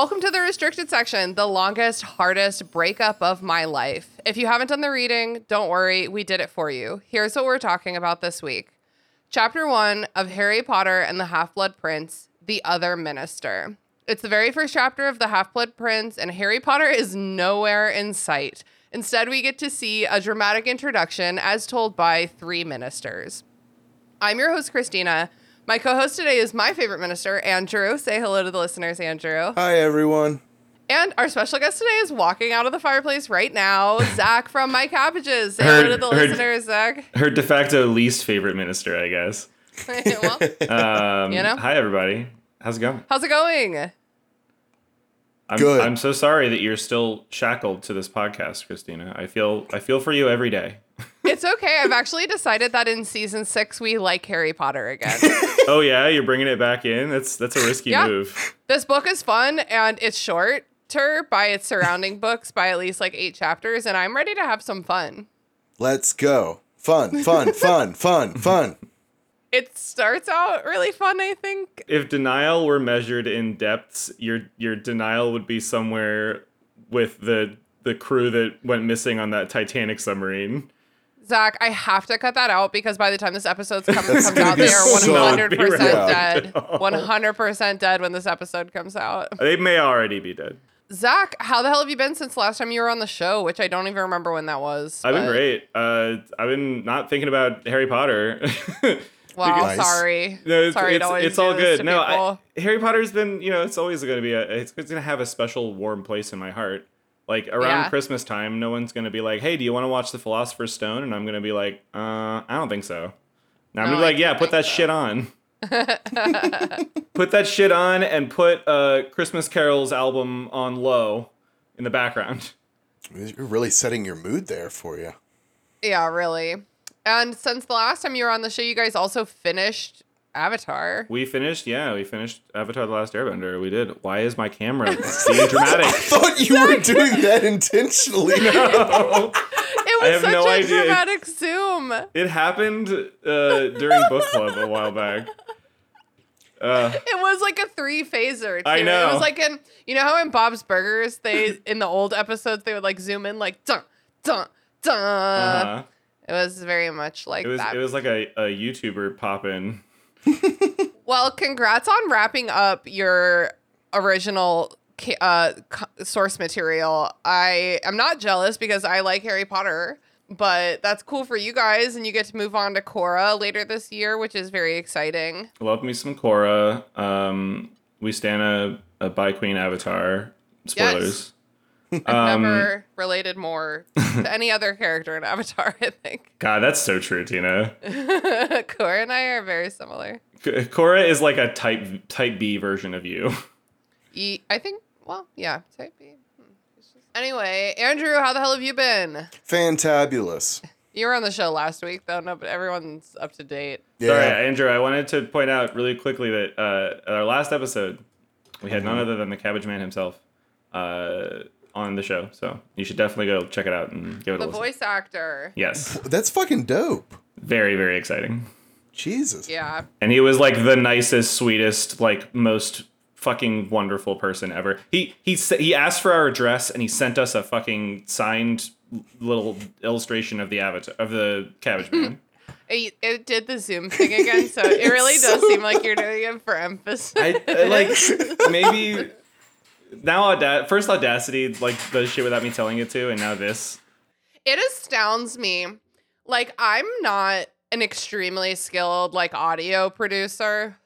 Welcome to the restricted section, the longest, hardest breakup of my life. If you haven't done the reading, don't worry, we did it for you. Here's what we're talking about this week Chapter one of Harry Potter and the Half Blood Prince, The Other Minister. It's the very first chapter of The Half Blood Prince, and Harry Potter is nowhere in sight. Instead, we get to see a dramatic introduction as told by three ministers. I'm your host, Christina. My co host today is my favorite minister, Andrew. Say hello to the listeners, Andrew. Hi, everyone. And our special guest today is walking out of the fireplace right now, Zach from My Cabbages. Say hello to the heard- listeners, Zach. Her de facto least favorite minister, I guess. well, Um, You know? Hi, everybody. How's it going? how's it going? I'm, Good. I'm so sorry that you're still shackled to this podcast, Christina. I feel I feel for you every day. It's okay. I've actually decided that in season six, we like Harry Potter again. oh yeah, you're bringing it back in. That's that's a risky Yeah. move. this book is fun and it's shorter by its surrounding books by at least like eight chapters, and I'm ready to have some fun. Let's go. Fun, fun, fun, fun, fun. It starts out really fun, I think. If denial were measured in depths, your your denial would be somewhere with the the crew that went missing on that Titanic submarine. Zach, I have to cut that out because by the time this episode comes, comes out, they are 100% dead. 100% dead when this episode comes out. They may already be dead. Zach, how the hell have you been since the last time you were on the show, which I don't even remember when that was. I've been great. Uh, I've been not thinking about Harry Potter. Well, Nice. sorry. no, it's, sorry it's, to it's do all this good. to No. I, Harry Potter's been, you know, it's always going to be a, it's, it's going to have a special warm place in my heart. Like around Yeah. Christmas time, no one's going to be like, "Hey, do you want to watch The Philosopher's Stone?" And I'm going to be like, "Uh, I don't think so." Now I'm No, gonna be like, "Yeah, put that so." shit on." put that shit on and put uh Christmas Carol's album on low in the background. You're really setting your mood there for you. Yeah, really. And since the last time you were on the show, you guys also finished Avatar. We finished, yeah, we finished Avatar: The Last Airbender. We did. Why is my camera being dramatic? I thought you were doing that intentionally. It was I have such no a idea. dramatic zoom. It happened uh, during book club a while back. Uh, It was like a three phaser. Too. I It was like in you know how in Bob's Burgers they in the old episodes they would like zoom in like dun dun dun. uh, It was very much like it was that. it was like a, a YouTuber popping. well, congrats on wrapping up your original uh, source material. I am not jealous because I like Harry Potter, but that's cool for you guys, and you get to move on to Korra later this year, which is very exciting. Love me some Korra. Um, we stand a, a by Queen Avatar. Spoilers. I've um, Never related more to any other character in Avatar. I think God, that's so true, Tina. Korra and I are very similar. K- Korra is like a type type B version of you. E- I think. Well, yeah, type B. Anyway, Andrew, how the hell have you been? Fantabulous. You were on the show last week, though. No, but everyone's up to date. Yeah. Sorry, Andrew. I wanted to point out really quickly that uh, at our last episode, we had none Mm-hmm. other than the Cabbage Man himself uh, on the show. So you should definitely go check it out and give it The a listen. voice actor. Yes, That's fucking dope. very very exciting. Jesus. Yeah. And he was like the nicest, sweetest, like most fucking wonderful person ever. He he he asked for our address and he sent us a fucking signed little illustration of the avatar of the Cabbage Man. It, it did the Zoom thing again, so it really does seem like you're doing it for emphasis. I, I like maybe now auda- first audacity like does shit without me telling it to, and now this. it astounds me. Like, I'm not an extremely skilled like audio producer.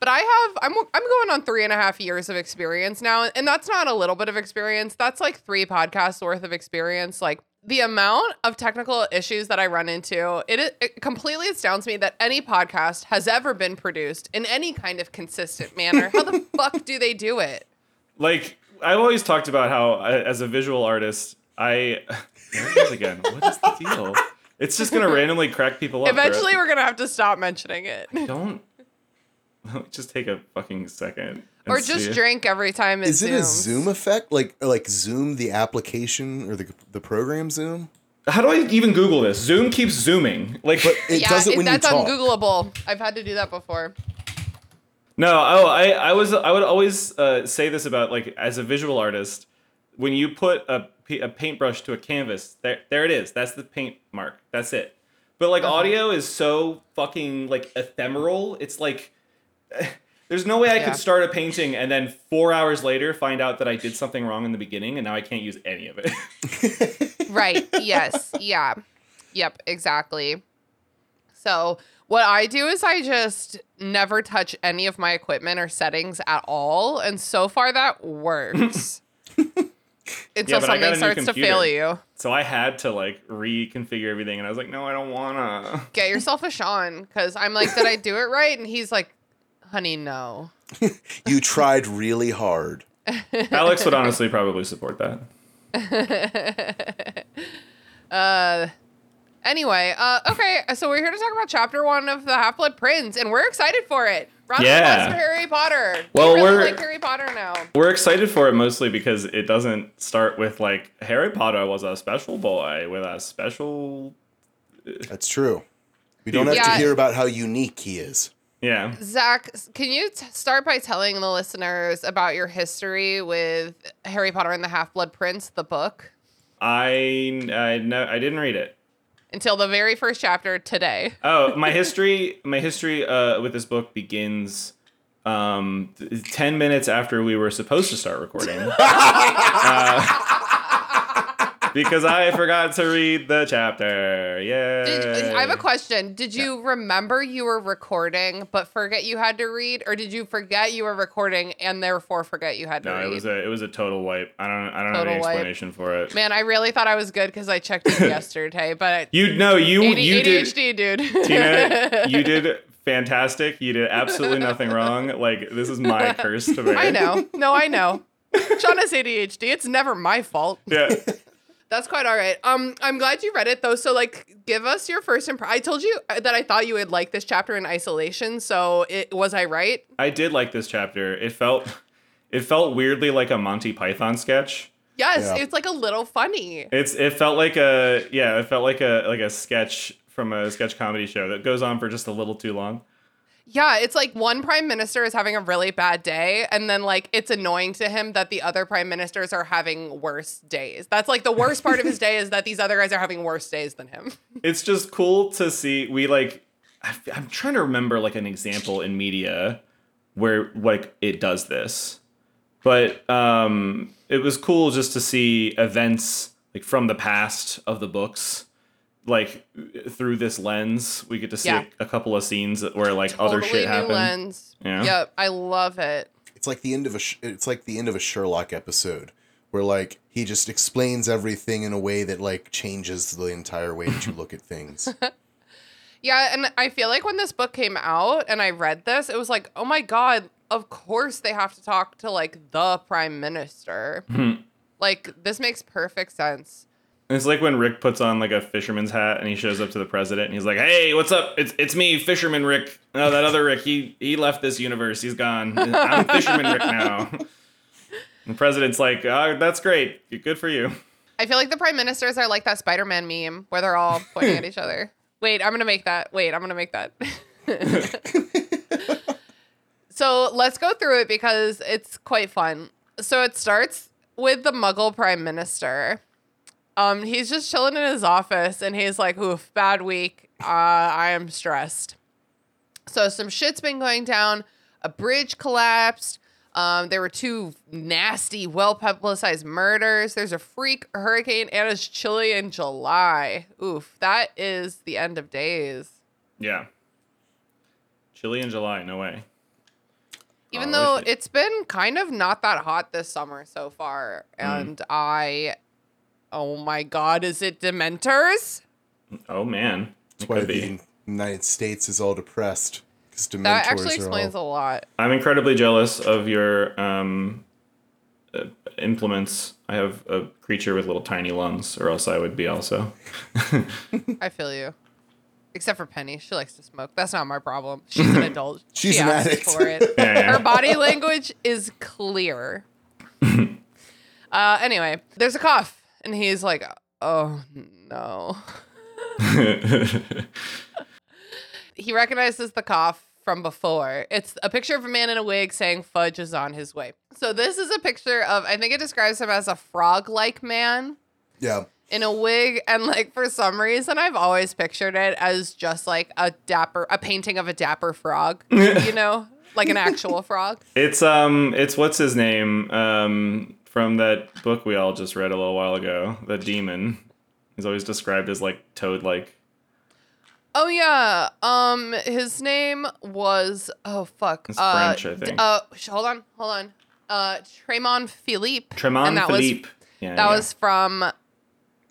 But I have I'm I'm going on three and a half years of experience now, and that's not a little bit of experience. That's like three podcasts worth of experience. Like the amount of technical issues that I run into, it, it completely astounds me that any podcast has ever been produced in any kind of consistent manner. How the fuck do they do it? Like I've always talked about how I, as a visual artist, I there it is again. What is the deal? It's just gonna randomly crack people up. Eventually, we're gonna have to stop mentioning it, I don't. Just take a fucking second. or just see. drink every time it Is is it a. Zoom effect? Like like Zoom the application or the the program Zoom? How do I even Google this? Zoom keeps zooming. Like, But it yeah, does it it- when you that's talk. ungoogleable. I've had to do that before. No. Oh, I, I was, I would always uh, say this about like as a visual artist, when you put a, a paintbrush to a canvas, there, there it is. That's the paint mark. That's it. But like Uh-huh. audio is so fucking like ephemeral. It's like. There's no way I Yeah. could start a painting and then four hours later find out that I did something wrong in the beginning and now I can't use any of it. Right. yes. Yeah. Yep. Exactly. So what I do is I just never touch any of my equipment or settings at all, and so far that works. Until but I got something a new starts to computer. fail you. so I had to like reconfigure everything and I was like, no, I don't wanna. Get yourself a Sean, because I'm like, did I do it right? And he's like, honey, no. You tried really hard. Alex would honestly probably support that. Uh, Anyway, uh, okay, so we're here to talk about chapter one of the Half Blood Prince, and we're excited for it. Round Yeah. for Harry Potter. Well, we really we're- like Harry Potter now. We're excited for it mostly because it doesn't start with like Harry Potter was a special boy with a special That's true. We don't have Yeah. to hear about how unique he is. yeah. Zach, can you t- start by telling the listeners about your history with Harry Potter and the Half Blood Prince, the book, I I no I didn't read it. Until the very first chapter today? Oh, my history my history uh with this book begins um 10 minutes after we were supposed to start recording. Uh, because I forgot to read the chapter. Yeah. I have a question. Did you remember you were recording but forget you had to read, or did you forget you were recording and therefore forget you had to No, read? it was a it was a total wipe. I don't I don't have Total any wipe. explanation for it. Man, I really thought I was good because I checked it yesterday, but You no, you AD, you did dude. Tina, you did fantastic. You did absolutely nothing wrong. Like this is my curse to bear. I know. No, I know. Sean has ADHD. It's never my fault. Yeah. That's quite all right. Um, I'm glad you read it though. So like, give us your first impression. I told you uh, that I thought you would like this chapter in isolation. So it was I right? I did like this chapter. It felt it felt weirdly like a Monty Python sketch. Yes, Yeah. it's like a little funny. It's it felt like a yeah, it felt like a like a sketch from a sketch comedy show that goes on for just a little too long. Yeah, it's like one prime minister is having a really bad day, and then like it's annoying to him that the other prime ministers are having worse days. That's like the worst part of his day is that these other guys are having worse days than him. It's just cool to see we like I'm trying to remember like an example in media where like it does this. But um it was cool just to see events like from the past of the books like through this lens we get to see Yeah. a, a couple of scenes where like other shit new happened. Yeah. Yep, I love it. It's like the end of a sh- it's like the end of a Sherlock episode where like he just explains everything in a way that like changes the entire way that you look at things. Yeah, and I feel like when this book came out and I read this, it was like, oh my god, of course they have to talk to like the prime minister. Hmm. Like this makes perfect sense. It's like when Rick puts on like a fisherman's hat and he shows up to the president and he's like, "Hey, what's up? It's it's me, Fisherman Rick. No, that other Rick, he he left this universe. He's gone. I'm Fisherman Rick now." And the president's like, oh, "That's great. Good for you." I feel like the prime ministers are like that Spider-Man meme where they're all pointing at each other. Wait, I'm gonna make that. Wait, I'm gonna make that. so let's go through it because it's quite fun. So it starts with the Muggle prime minister. Um, he's just chilling in his office and he's like, "Oof, bad week. Uh, I am stressed." So some shit's been going down. A bridge collapsed. Um, there were two nasty, well publicized murders. There's a freak hurricane and it's chilly in July. Oof, that is the end of days. Yeah. Chilly in July, no way. Even Oh, though it- it's been kind of not that hot this summer so far. Mm. And I, oh my God, is it Dementors? Oh man, That's why the United States is all depressed because Dementors That actually are explains all, a lot. I'm incredibly jealous of your um, uh, implements. I have a creature with little tiny lungs, or else I would be also. I feel you. Except for Penny, she likes to smoke. That's not my problem. She's an adult. She's she an asks addict. for it. Yeah, yeah. Her body language is clear. uh, anyway, there's a cough, and he's like, "Oh no." he recognizes the cough from before. It's a picture of a man in a wig saying Fudge is on his way. So this is a picture of I think it describes him as a frog-like man Yeah. in a wig and like for some reason I've always pictured it as just like a dapper a painting of a dapper frog, you know? Like an actual frog. It's um, it's what's his name um from that book we all just read a little while ago, the demon. He's always described as like toad-like. Oh yeah. Um his name was oh fuck. It's uh, French, I d- think. Uh sh- hold on, hold on. Uh Tremont Philippe. Tremont and that Philippe. yeah, Was, that yeah. was from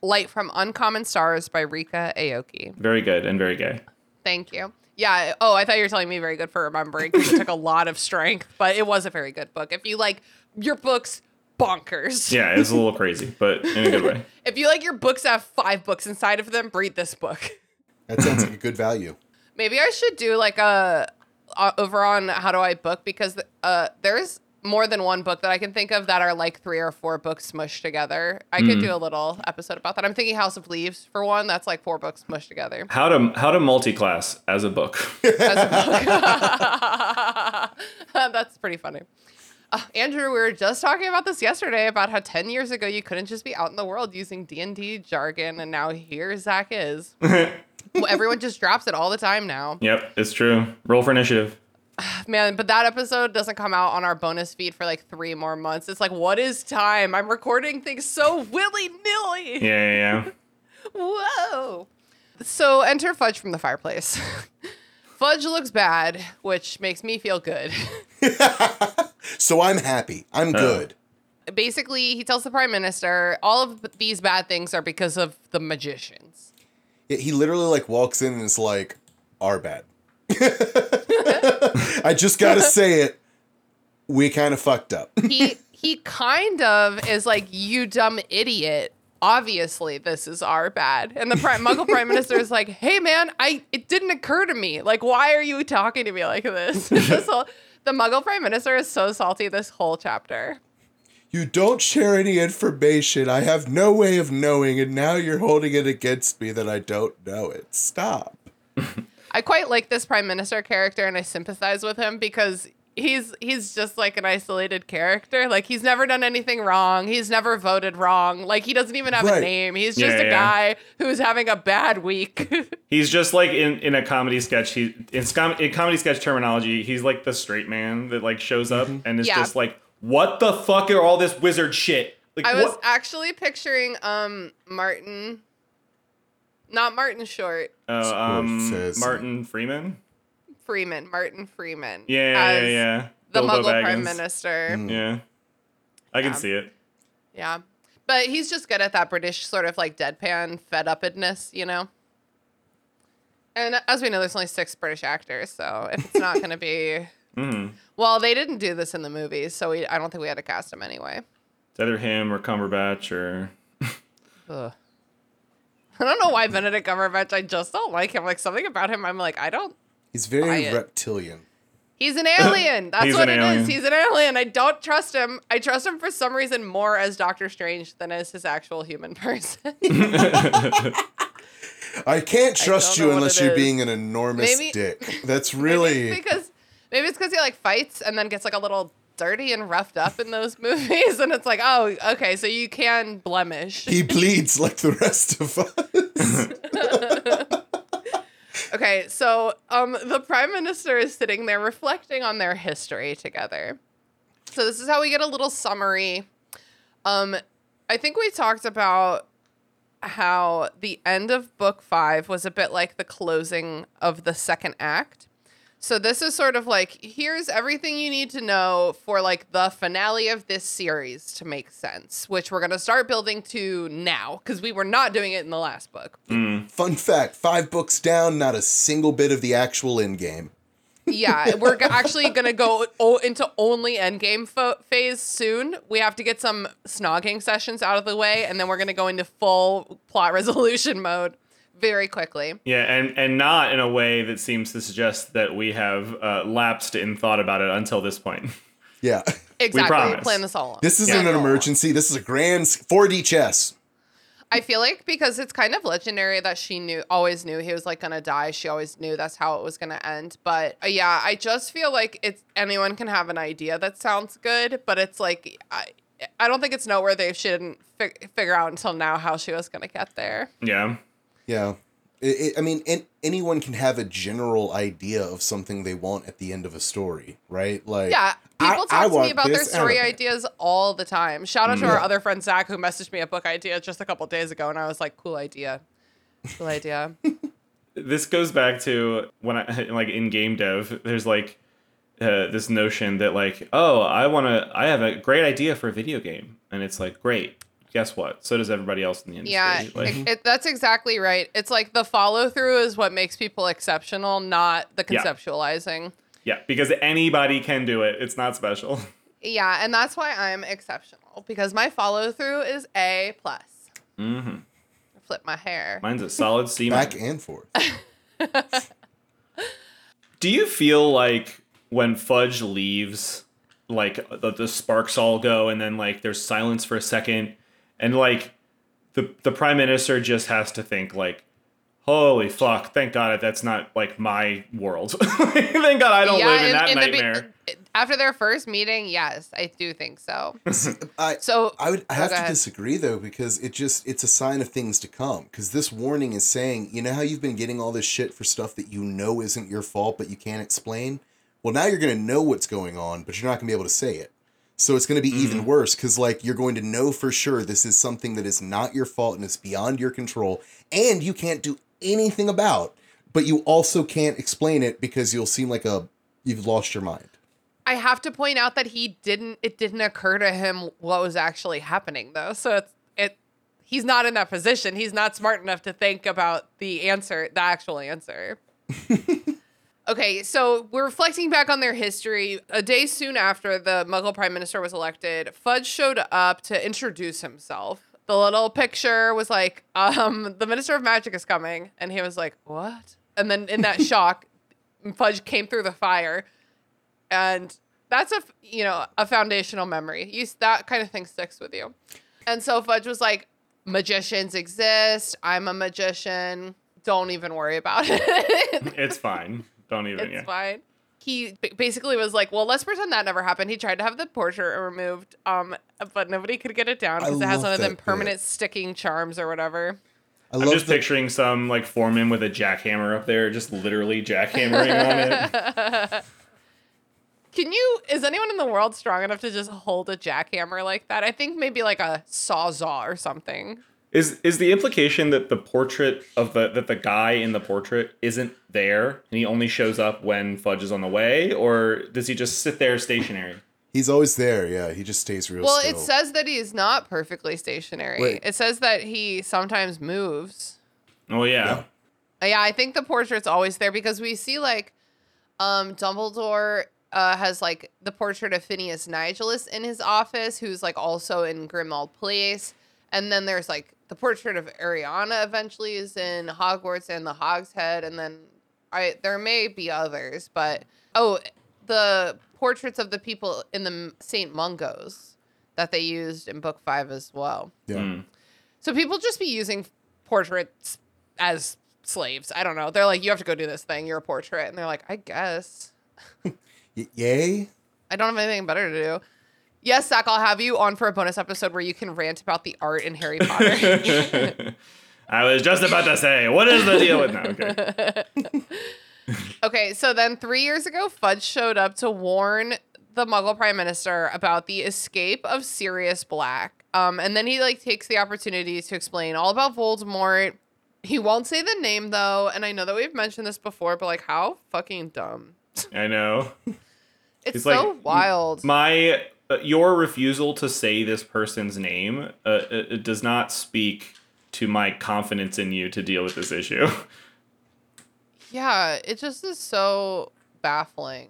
Light from Uncommon Stars by Ryka Aoki. very good and very gay. Thank you. Yeah. Oh, I thought you were telling me very good for remembering because it took a lot of strength, but it was a very good book. If you like your books, bonkers. Yeah, it's a little crazy, but in a good way. If you like your books to have five books inside of them, read this book. That sounds like a good value. Maybe I should do like a uh, over on how do I book because uh there's more than one book that I can think of that are like three or four books smushed together. I could do a little episode about that. I'm thinking House of Leaves for one. That's like four books smushed together. How to how to multi-class as a book. That's pretty funny. Uh, Andrew, we were just talking about this yesterday about how 10 years ago you couldn't just be out in the world using D&D jargon and now here Zach is. Well, Everyone just drops it all the time now. yep, it's true. Roll for initiative. Man, but that episode doesn't come out on our bonus feed for like 3 more months. It's like what is time? I'm recording things so willy-nilly. Yeah, yeah, yeah. Whoa. So enter Fudge from the fireplace. Fudge looks bad, which makes me feel good. So I'm happy. I'm good. basically he tells the prime minister all of these bad things are because of the magicians Yeah, he literally like walks in and is like, "Are bad." I just gotta say it. We kind of fucked up. he he kind of is like you dumb idiot obviously this is our bad and the prime muggle prime minister is like hey man i it didn't occur to me like why are you talking to me like this, This whole- the muggle prime minister is so salty this whole chapter You don't share any information. I have no way of knowing, and now you're holding it against me that I don't know it. Stop. I quite like this prime minister character and I sympathize with him because he's he's just like an isolated character. Like he's never done anything wrong. He's never voted wrong. Like he doesn't even have a name. He's just Yeah, a yeah. guy who's having a bad week. He's just like in, in a comedy sketch. He in, scom- in comedy sketch terminology, he's like the straight man that like shows up and is Yeah. just like, "What the fuck are all this wizard shit?" Like, I was what? actually picturing um Martin not Martin Short, Oh, um, Martin Freeman. Freeman, Martin Freeman. Yeah, yeah, as yeah. The Bilbo Muggle Prime Baggins. Minister. Yeah, I can Yeah. see it. Yeah. But he's just good at that British sort of like deadpan fed upness, you know? And as we know, there's only six British actors, so if it's not going to be. hmm Well, they didn't do this in the movies, so we, I don't think we had to cast him anyway. It's either him or Cumberbatch or Ugh. I don't know why Benedict Cumberbatch, I just don't like him. Like something about him, I'm like, I don't. He's very Quiet. Uh, reptilian. He's an alien. That's He's what an it is. alien. He's an alien. I don't trust him. I trust him for some reason more as Doctor Strange than as his actual human person. I can't trust know you unless you're is. being an enormous Maybe- dick. That's really. it's because maybe it's because he like fights and then gets like a little dirty and roughed up in those movies, and it's like, oh, okay, so you can blemish. he bleeds like the rest of us. Okay, so um, the prime minister is sitting there reflecting on their history together. So this is how we get a little summary. Um, I think we talked about how the end of book five was a bit like the closing of the second act. So this is sort of like here's everything you need to know for like the finale of this series to make sense, which we're gonna start building to now because we were not doing it in the last book. Mm. Fun fact five books down, not a single bit of the actual end game. yeah, we're g- actually going to go o- into only endgame fo- phase soon. We have to get some snogging sessions out of the way, and then we're going to go into full plot resolution mode very quickly. Yeah, and and not in a way that seems to suggest that we have uh, lapsed in thought about it until this point. Yeah. Exactly. promise. Plan this all along. This isn't Yeah. an emergency. This is a grand 4D chess. I feel like because it's kind of legendary that she knew, always knew he was like gonna die. She always knew that's how it was gonna end. But uh, yeah, I just feel like it's anyone can have an idea that sounds good, but it's like I, I don't think it's noteworthy if she didn't fig- figure out until now how she was gonna get there. Yeah. Yeah. It, it, I mean, an anyone can have a general idea of something they want at the end of a story, right? Like, Yeah, people I talk to me about their story of it. ideas all the time. Shout out to Yeah. our other friend Zach who messaged me a book idea just a couple days ago, and I was like, "Cool idea, cool idea." this goes back to when I like in game dev. There's like uh, this notion that like, oh, I want to, I have a great idea for a video game, and it's like, great. Guess what? So does everybody else in the industry. Yeah, Like, it, it- that's exactly right. It's like the follow through is what makes people exceptional, not the conceptualizing. yeah, because anybody can do it. It's not special. Yeah, and that's why I'm exceptional because my follow through is A plus. Mm-hmm. I Flip my hair. Mine's a solid C. back and forth. Do you feel like when Fudge leaves, like the, the sparks all go, and then like there's silence for a second, and like the the prime minister just has to think like, "Holy fuck! Thank God that's not like my world. thank God I don't live in, that the be- nightmare." Uh, after their first meeting, yes, I do think so. I, So I would I Oh, have go to ahead. disagree though because it just it's a sign of things to come because this warning is saying you know how you've been getting all this shit for stuff that you know isn't your fault but you can't explain well now you're going to know what's going on but you're not going to be able to say it so it's going to be Mm-hmm. even worse because like you're going to know for sure this is something that is not your fault and it's beyond your control and you can't do anything about but you also can't explain it because you'll seem like a you've lost your mind I have to point out that he didn't. It didn't occur to him what was actually happening, though. So it's it. He's not in that position. He's not smart enough to think about the answer, the actual answer. okay, so we're reflecting back on their history. A day soon after the Muggle Prime Minister was elected, Fudge showed up to introduce himself. The little picture was like, um, the Minister of Magic is coming. And he was like, what? And then in that shock, Fudge came through the fire and that's a, you know a foundational memory you that kind of thing sticks with you and so fudge was like magicians exist i'm a magician don't even worry about it it's fine. Don't even. it's yeah. fine he basically was like well let's pretend that never happened he tried to have the portrait removed um but nobody could get it down because it has one of them that bit. permanent sticking charms or whatever I I'm love just the- picturing some like foreman with a jackhammer up there, just literally jackhammering on it. Can you? Is anyone in the world strong enough to just hold a jackhammer like that? I think maybe like a sawzall or something. Is is the implication that the portrait of the that the guy in the portrait isn't there and he only shows up when Fudge is on the way, or does he just sit there stationary? he's always there yeah he just stays real Well, still. it says that he is not perfectly stationary. Wait. It says that he sometimes moves. Oh yeah. Uh, Yeah, I think the portrait's always there because we see like um Dumbledore uh, has like the portrait of Phineas Nigellus in his office, who's like also in Grimmauld Place, and then there's like the portrait of Ariana eventually is in Hogwarts and the Hog's Head, and then I there may be others, but oh, the portraits of the people in the Saint Mungos that they used in Book Five as well. yeah Mm. So people just be using portraits as slaves. I don't know. They're like, you have to go do this thing. You're a portrait, and they're like, I guess. Y- yay I don't have anything better to do. Yes, Zach, I'll have you on for a bonus episode where you can rant about the art in Harry Potter. I was just about to say, what is the deal with that? Okay. okay, so then three years ago, Fudge showed up to warn the Muggle Prime Minister about the escape of Sirius Black. Um, and then he like takes the opportunity to explain all about Voldemort. He won't say the name though, and I know that we've mentioned this before, but like how fucking dumb. I know. It's It's so like, wild. My your refusal to say this person's name uh, it does not speak to my confidence in you to deal with this issue. Yeah, it just is so baffling.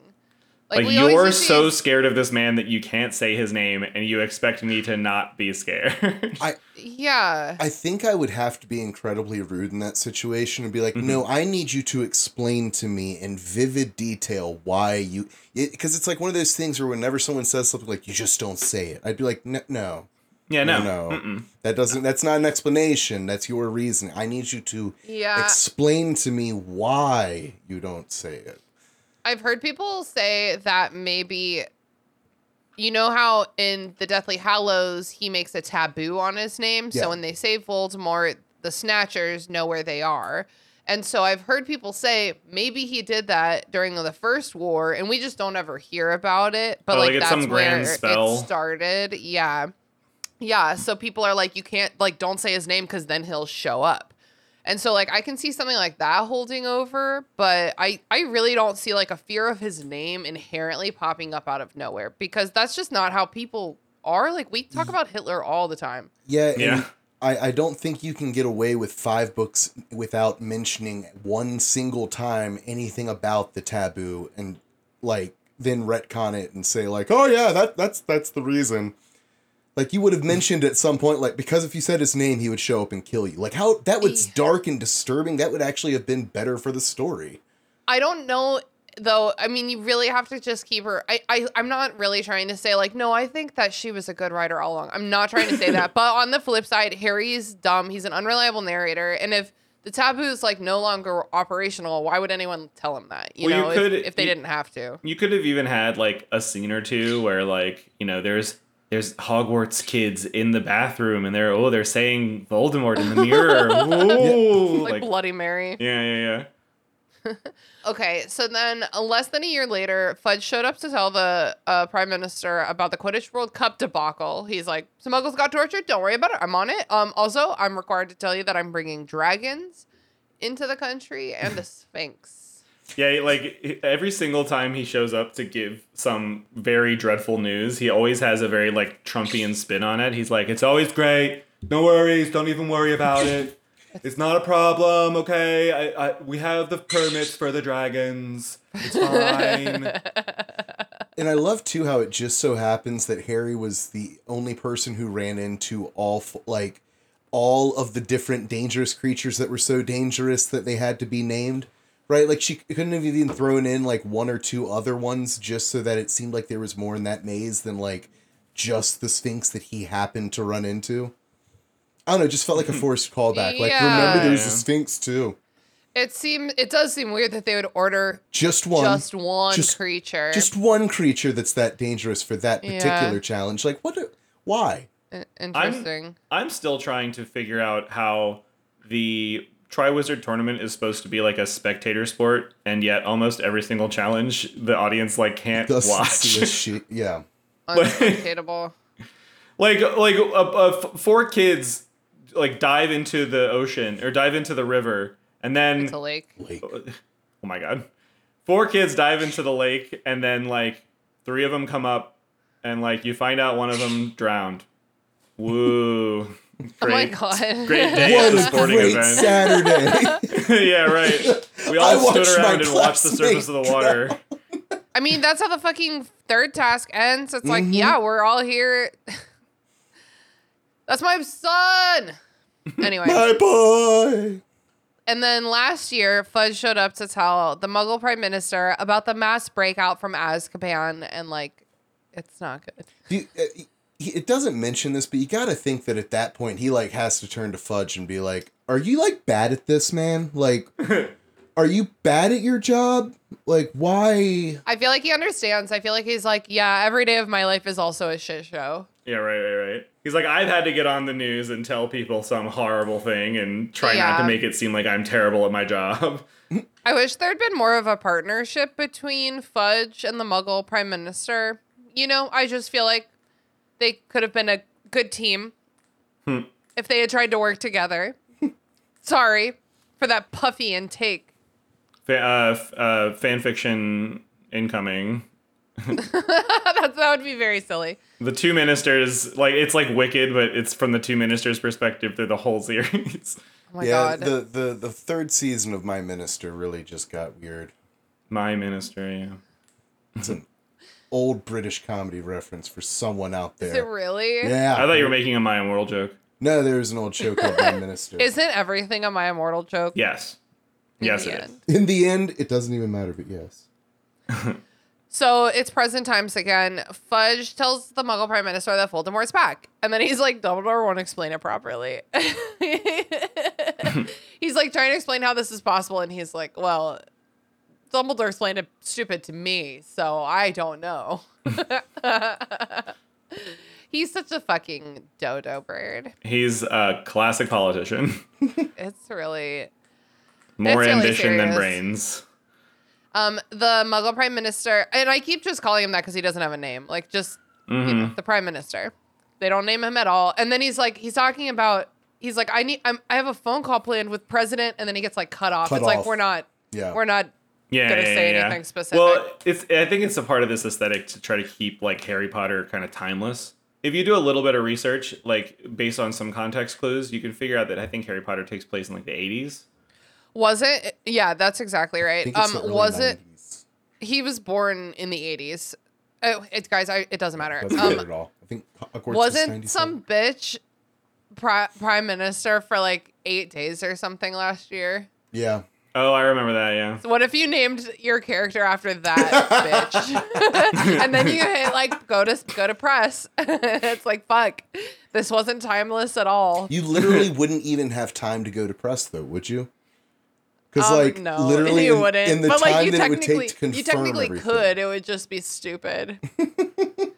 Like, we always you're so these- scared of this man that you can't say his name, and you expect me to not be scared. I yeah. I think I would have to be incredibly rude in that situation and be like, Mm-hmm. "No, I need you to explain to me in vivid detail why you." Because it's like one of those things where whenever someone says something like, "You just don't say it," I'd be like, "No, no, yeah, no, no, Mm-mm. that doesn't. That's not an explanation. That's your reason. I need you to Yeah. explain to me why you don't say it." I've heard people say that maybe you know how in the Deathly Hallows he makes a taboo on his name. Yeah. So when they save Voldemort, the Snatchers know where they are. And so I've heard people say maybe he did that during the first war, and we just don't ever hear about it. But Oh, like, like it's that's some grand where spell? it started. Yeah, yeah. So people are like, you can't like don't say his name because then he'll show up. And so like I can see something like that holding over, but I I really don't see like a fear of his name inherently popping up out of nowhere because that's just not how people are. Like we talk mm. about Hitler all the time. Yeah, Yeah. I, I don't think you can get away with five books without mentioning one single time anything about the taboo and like then retcon it and say like, oh yeah, that that's that's the reason. Like you would have mm. mentioned at some point, like because if you said his name, he would show up and kill you. Like how that was dark and disturbing. That would actually have been better for the story. I don't know though. I mean, you really have to just keep her. I, I I'm not really trying to say like no. I think that she was a good writer all along. I'm not trying to say that. But on the flip side, Harry's dumb. He's an unreliable narrator, and if the taboo is like no longer operational, why would anyone tell him that? You Well, you know, could- if, if they you- didn't have to. You could have even had like a scene or two where like you know there's there's Hogwarts kids in the bathroom and they're oh they're saying Voldemort in the mirror. Ooh, Like, like Bloody Mary. yeah yeah yeah. Okay, so then uh, less than a year later, Fudge showed up to tell the uh, prime minister about the Quidditch World Cup debacle. He's like, "Some muggles got tortured. Don't worry about it. I'm on it. Um, also, I'm required to tell you that I'm bringing dragons into the country and the sphinx." Yeah, like every single time he shows up to give some very dreadful news, he always has a very like Trumpian spin on it. He's like, "It's always great. No worries. Don't even worry about it. It's not a problem. Okay, I, I we have the permits for the dragons. It's fine." And I love too how it just so happens that Harry was the only person who ran into all like all of the different dangerous creatures that were so dangerous that they had to be named. Right? Like she couldn't have even thrown in like one or two other ones just so that it seemed like there was more in that maze than like just the Sphinx that he happened to run into. I don't know, it just felt like a forced callback. Like, remember Yeah. there's a Sphinx too. It seems it does seem weird that they would order Just one. just one just- creature. Just one creature that's that dangerous for that Yeah. particular challenge. Like, what? do- Why? I- interesting. I'm still trying to figure out how the Triwizard tournament is supposed to be like a spectator sport, and yet almost every single challenge the audience like can't Doesn't watch. see a. Yeah. Unspectatable. like like uh, uh, four kids like dive into the ocean or dive into the river, and then It's a lake. Like, oh my god, four kids dive into the lake, and then like three of them come up, and like you find out one of them drowned. Woo! Oh my god. great day at what the a sporting great event. Saturday. yeah, right. We I all stood around and watched the surface of the water. I mean, that's how the fucking third task ends. It's like, Mm-hmm. yeah, we're all here. that's my son. Anyway, My boy. and then last year, Fudge showed up to tell the Muggle Prime Minister about the mass breakout from Azkaban, and like, it's not good. Do you- uh, he- it doesn't mention this, but you got to think that at that point he like has to turn to Fudge and be like, "Are you like bad at this, man? Like, are you bad at your job? Like, why?" I feel like he understands. I feel like he's like, yeah, every day of my life is also a shit show. Yeah, right, right, right. He's like, I've had to get on the news and tell people some horrible thing and try not to make it seem like I'm terrible at my job. I wish there'd been more of a partnership between Fudge and the Muggle Prime Minister. You know, I just feel like they could have been a good team if they had tried to work together. Sorry for that puffy intake. Fa- uh, f- uh, fan fiction incoming. that, that would be very silly. The two ministers, like it's like Wicked, but it's from the two ministers' perspective through the whole series. Oh my yeah, god. the the the third season of My Minister really just got weird. My minister, yeah. It's an old British comedy reference for someone out Is it there. really? Yeah. I thought you were making a My Immortal joke. No, there's an old show called My Minister. Isn't everything a My Immortal joke? Yes. in yes, the it is. end? In the end, it doesn't even matter, but yes. So it's present times again. Fudge tells the Muggle Prime Minister that Voldemort's back, and then he's like, Dumbledore won't explain it properly. he's like trying to explain how this is possible, and he's like, well, Dumbledore explained it stupid to me, so I don't know. he's such a fucking dodo bird. He's a classic politician. It's really More It's really ambition than brains. um the Muggle Prime Minister, and I keep just calling him that because he doesn't have a name. Like just Mm-hmm. know, the Prime Minister. They don't name him at all. And then he's like, he's talking about, he's like, I need, I'm, I have a phone call planned with President, and then he gets like cut off. Cut it's like we're not, Yeah. we're not. Yeah, gonna yeah, say yeah, anything yeah. specific. Well, it's I think it's a part of this aesthetic to try to keep like Harry Potter kind of timeless. If you do a little bit of research, like based on some context clues, you can figure out that I think Harry Potter takes place in like the 80s. Was it? Yeah, that's exactly I right. think it's Um, the early was it? He was born in the 80s. Oh, it's guys, I, it doesn't matter. That's not Um, at all. I think Hogwarts was wasn't 97. some bitch pri- prime minister for like eight days or something last year? Yeah. Oh, I remember that. Yeah. What if you named your character after that bitch? and then you hit like go to go to press. it's like fuck. This wasn't timeless at all. You literally wouldn't even have time to go to press, though, would you? Because, Um, like, no, literally you in, wouldn't. in the but like time you that it would technically, take to confirm you technically everything. could. It would just be stupid.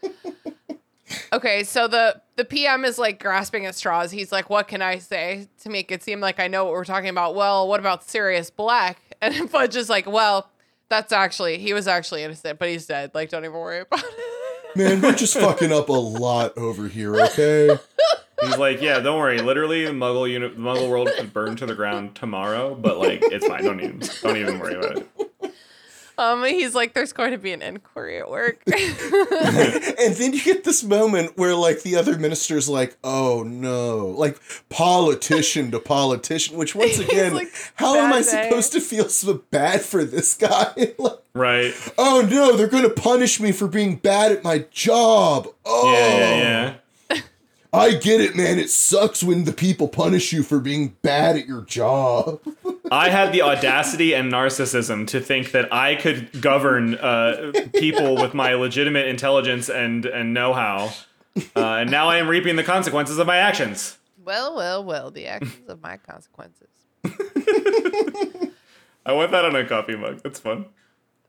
okay, so the the PM is like grasping at straws. He's like, "What can I say to make it seem like I know what we're talking about?" Well, what about Sirius Black? And Fudge is like, "Well, that's actually he was actually innocent, but he's dead. Like, don't even worry about it." Man, we're just fucking up a lot over here, okay? He's like, yeah, don't worry. Literally, the Muggle uni- the Muggle world could burn to the ground tomorrow, but like, it's fine. Don't even, don't even worry about it. Um, he's like, "There's going to be an inquiry at work." and then you get this moment where, like, the other minister's like, oh no. Like, politician to politician, which, once again, like, how am I day. supposed to feel so bad for this guy? like, Right? oh no, they're gonna punish me for being bad at my job. Oh, Yeah, yeah, yeah. I get it, man. It sucks when the people punish you for being bad at your job. I had the audacity and narcissism to think that I could govern uh, people with my legitimate intelligence and and know-how, uh, and now I am reaping the consequences of my actions. well, well, well. The actions of my consequences. I want that on a coffee mug. That's fun.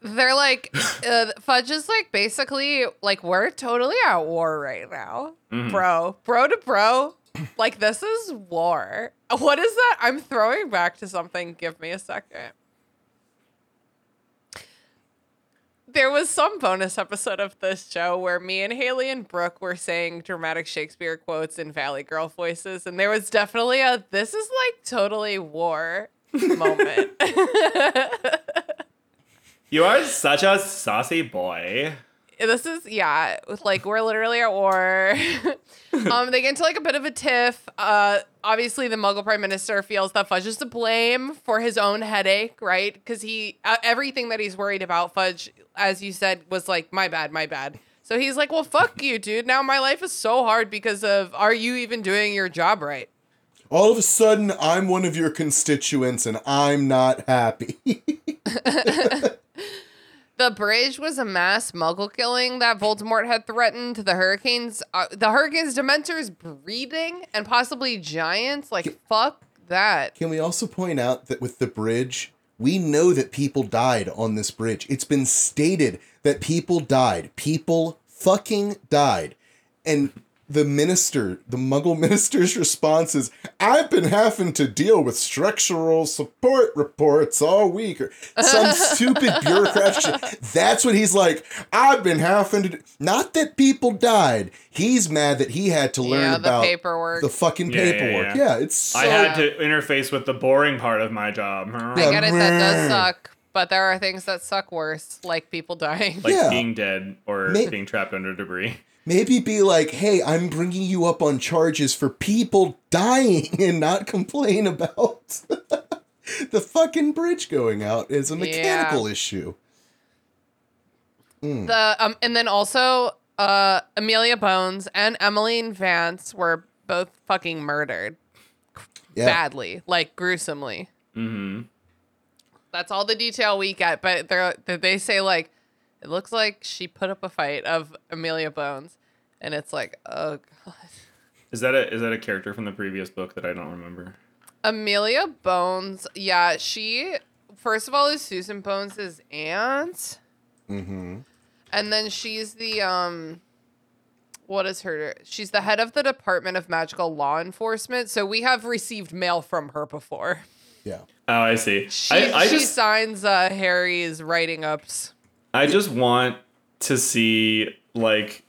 They're like, uh, Fudge is like basically like we're totally at war right now, bro, bro to bro. Like this is war. What is that? I'm throwing back to something. Give me a second. There was some bonus episode of this show where me and Haley and Brooke were saying dramatic Shakespeare quotes in Valley Girl voices, and there was definitely a "this is like totally war" moment. You are such a saucy boy. this is yeah like we're literally at war. Um they get into like a bit of a tiff. Uh obviously the muggle prime minister feels that fudge is to blame for his own headache right? Because he uh, everything that he's worried about fudge as you said was like my bad my bad. So he's like well fuck you dude. Now my life is so hard because of are you even doing your job right All of a sudden, I'm one of your constituents and I'm not happy. The bridge was a mass muggle killing that Voldemort had threatened. The hurricanes, uh, the hurricanes, dementors breeding, and possibly giants. Like fuck that. Can we also point out that with the bridge, we know that people died on this bridge. It's been stated that people died. People fucking died. And the minister, the muggle minister's response is, I've been having to deal with structural support reports all week, or some stupid bureaucrat shit. That's what he's like. I've been having to. Do. Not that people died. He's mad that he had to learn Yeah, the about paperwork. the fucking Yeah, yeah, paperwork. yeah. Yeah, it's so I had to interface with the boring part of my job. I get it. That does suck. But there are things that suck worse, like people dying. Like Yeah. being dead or May- being trapped under debris. Maybe be like, hey, I'm bringing you up on charges for people dying and not complain about the fucking bridge going out is a mechanical issue. The um, and then also uh, Amelia Bones and Emmeline Vance were both fucking murdered Yeah. badly, like gruesomely. Mm-hmm. That's all the detail we get, but they are they say like it looks like she put up a fight of Amelia Bones, and it's like oh god. Is that a is that a character from the previous book that I don't remember? Amelia Bones, yeah, she first of all is Susan Bones' aunt. Mm-hmm. And then she's the um what is her she's the head of the Department of Magical Law Enforcement. So we have received mail from her before. Yeah. Oh, I see. She, I, I she just signs uh Harry's writing ups. I just want to see like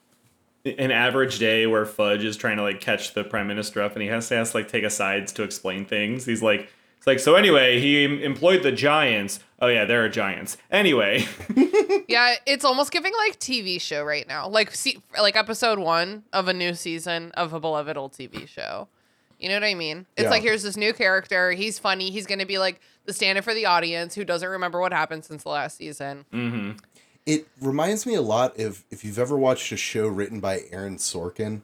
an average day where Fudge is trying to like catch the prime minister up, and he has to, to like take asides to explain things. He's like, it's like so. Anyway, he em- employed the giants. Oh yeah, there are giants. Anyway, Yeah, it's almost giving like TV show right now. Like see, like episode 1 of a new season of a beloved old TV show. You know what I mean? It's Yeah. like here's this new character. He's funny. He's going to be like the stand-in for the audience who doesn't remember what happened since the last season. mm-hmm. It reminds me a lot of if you've ever watched a show written by Aaron Sorkin.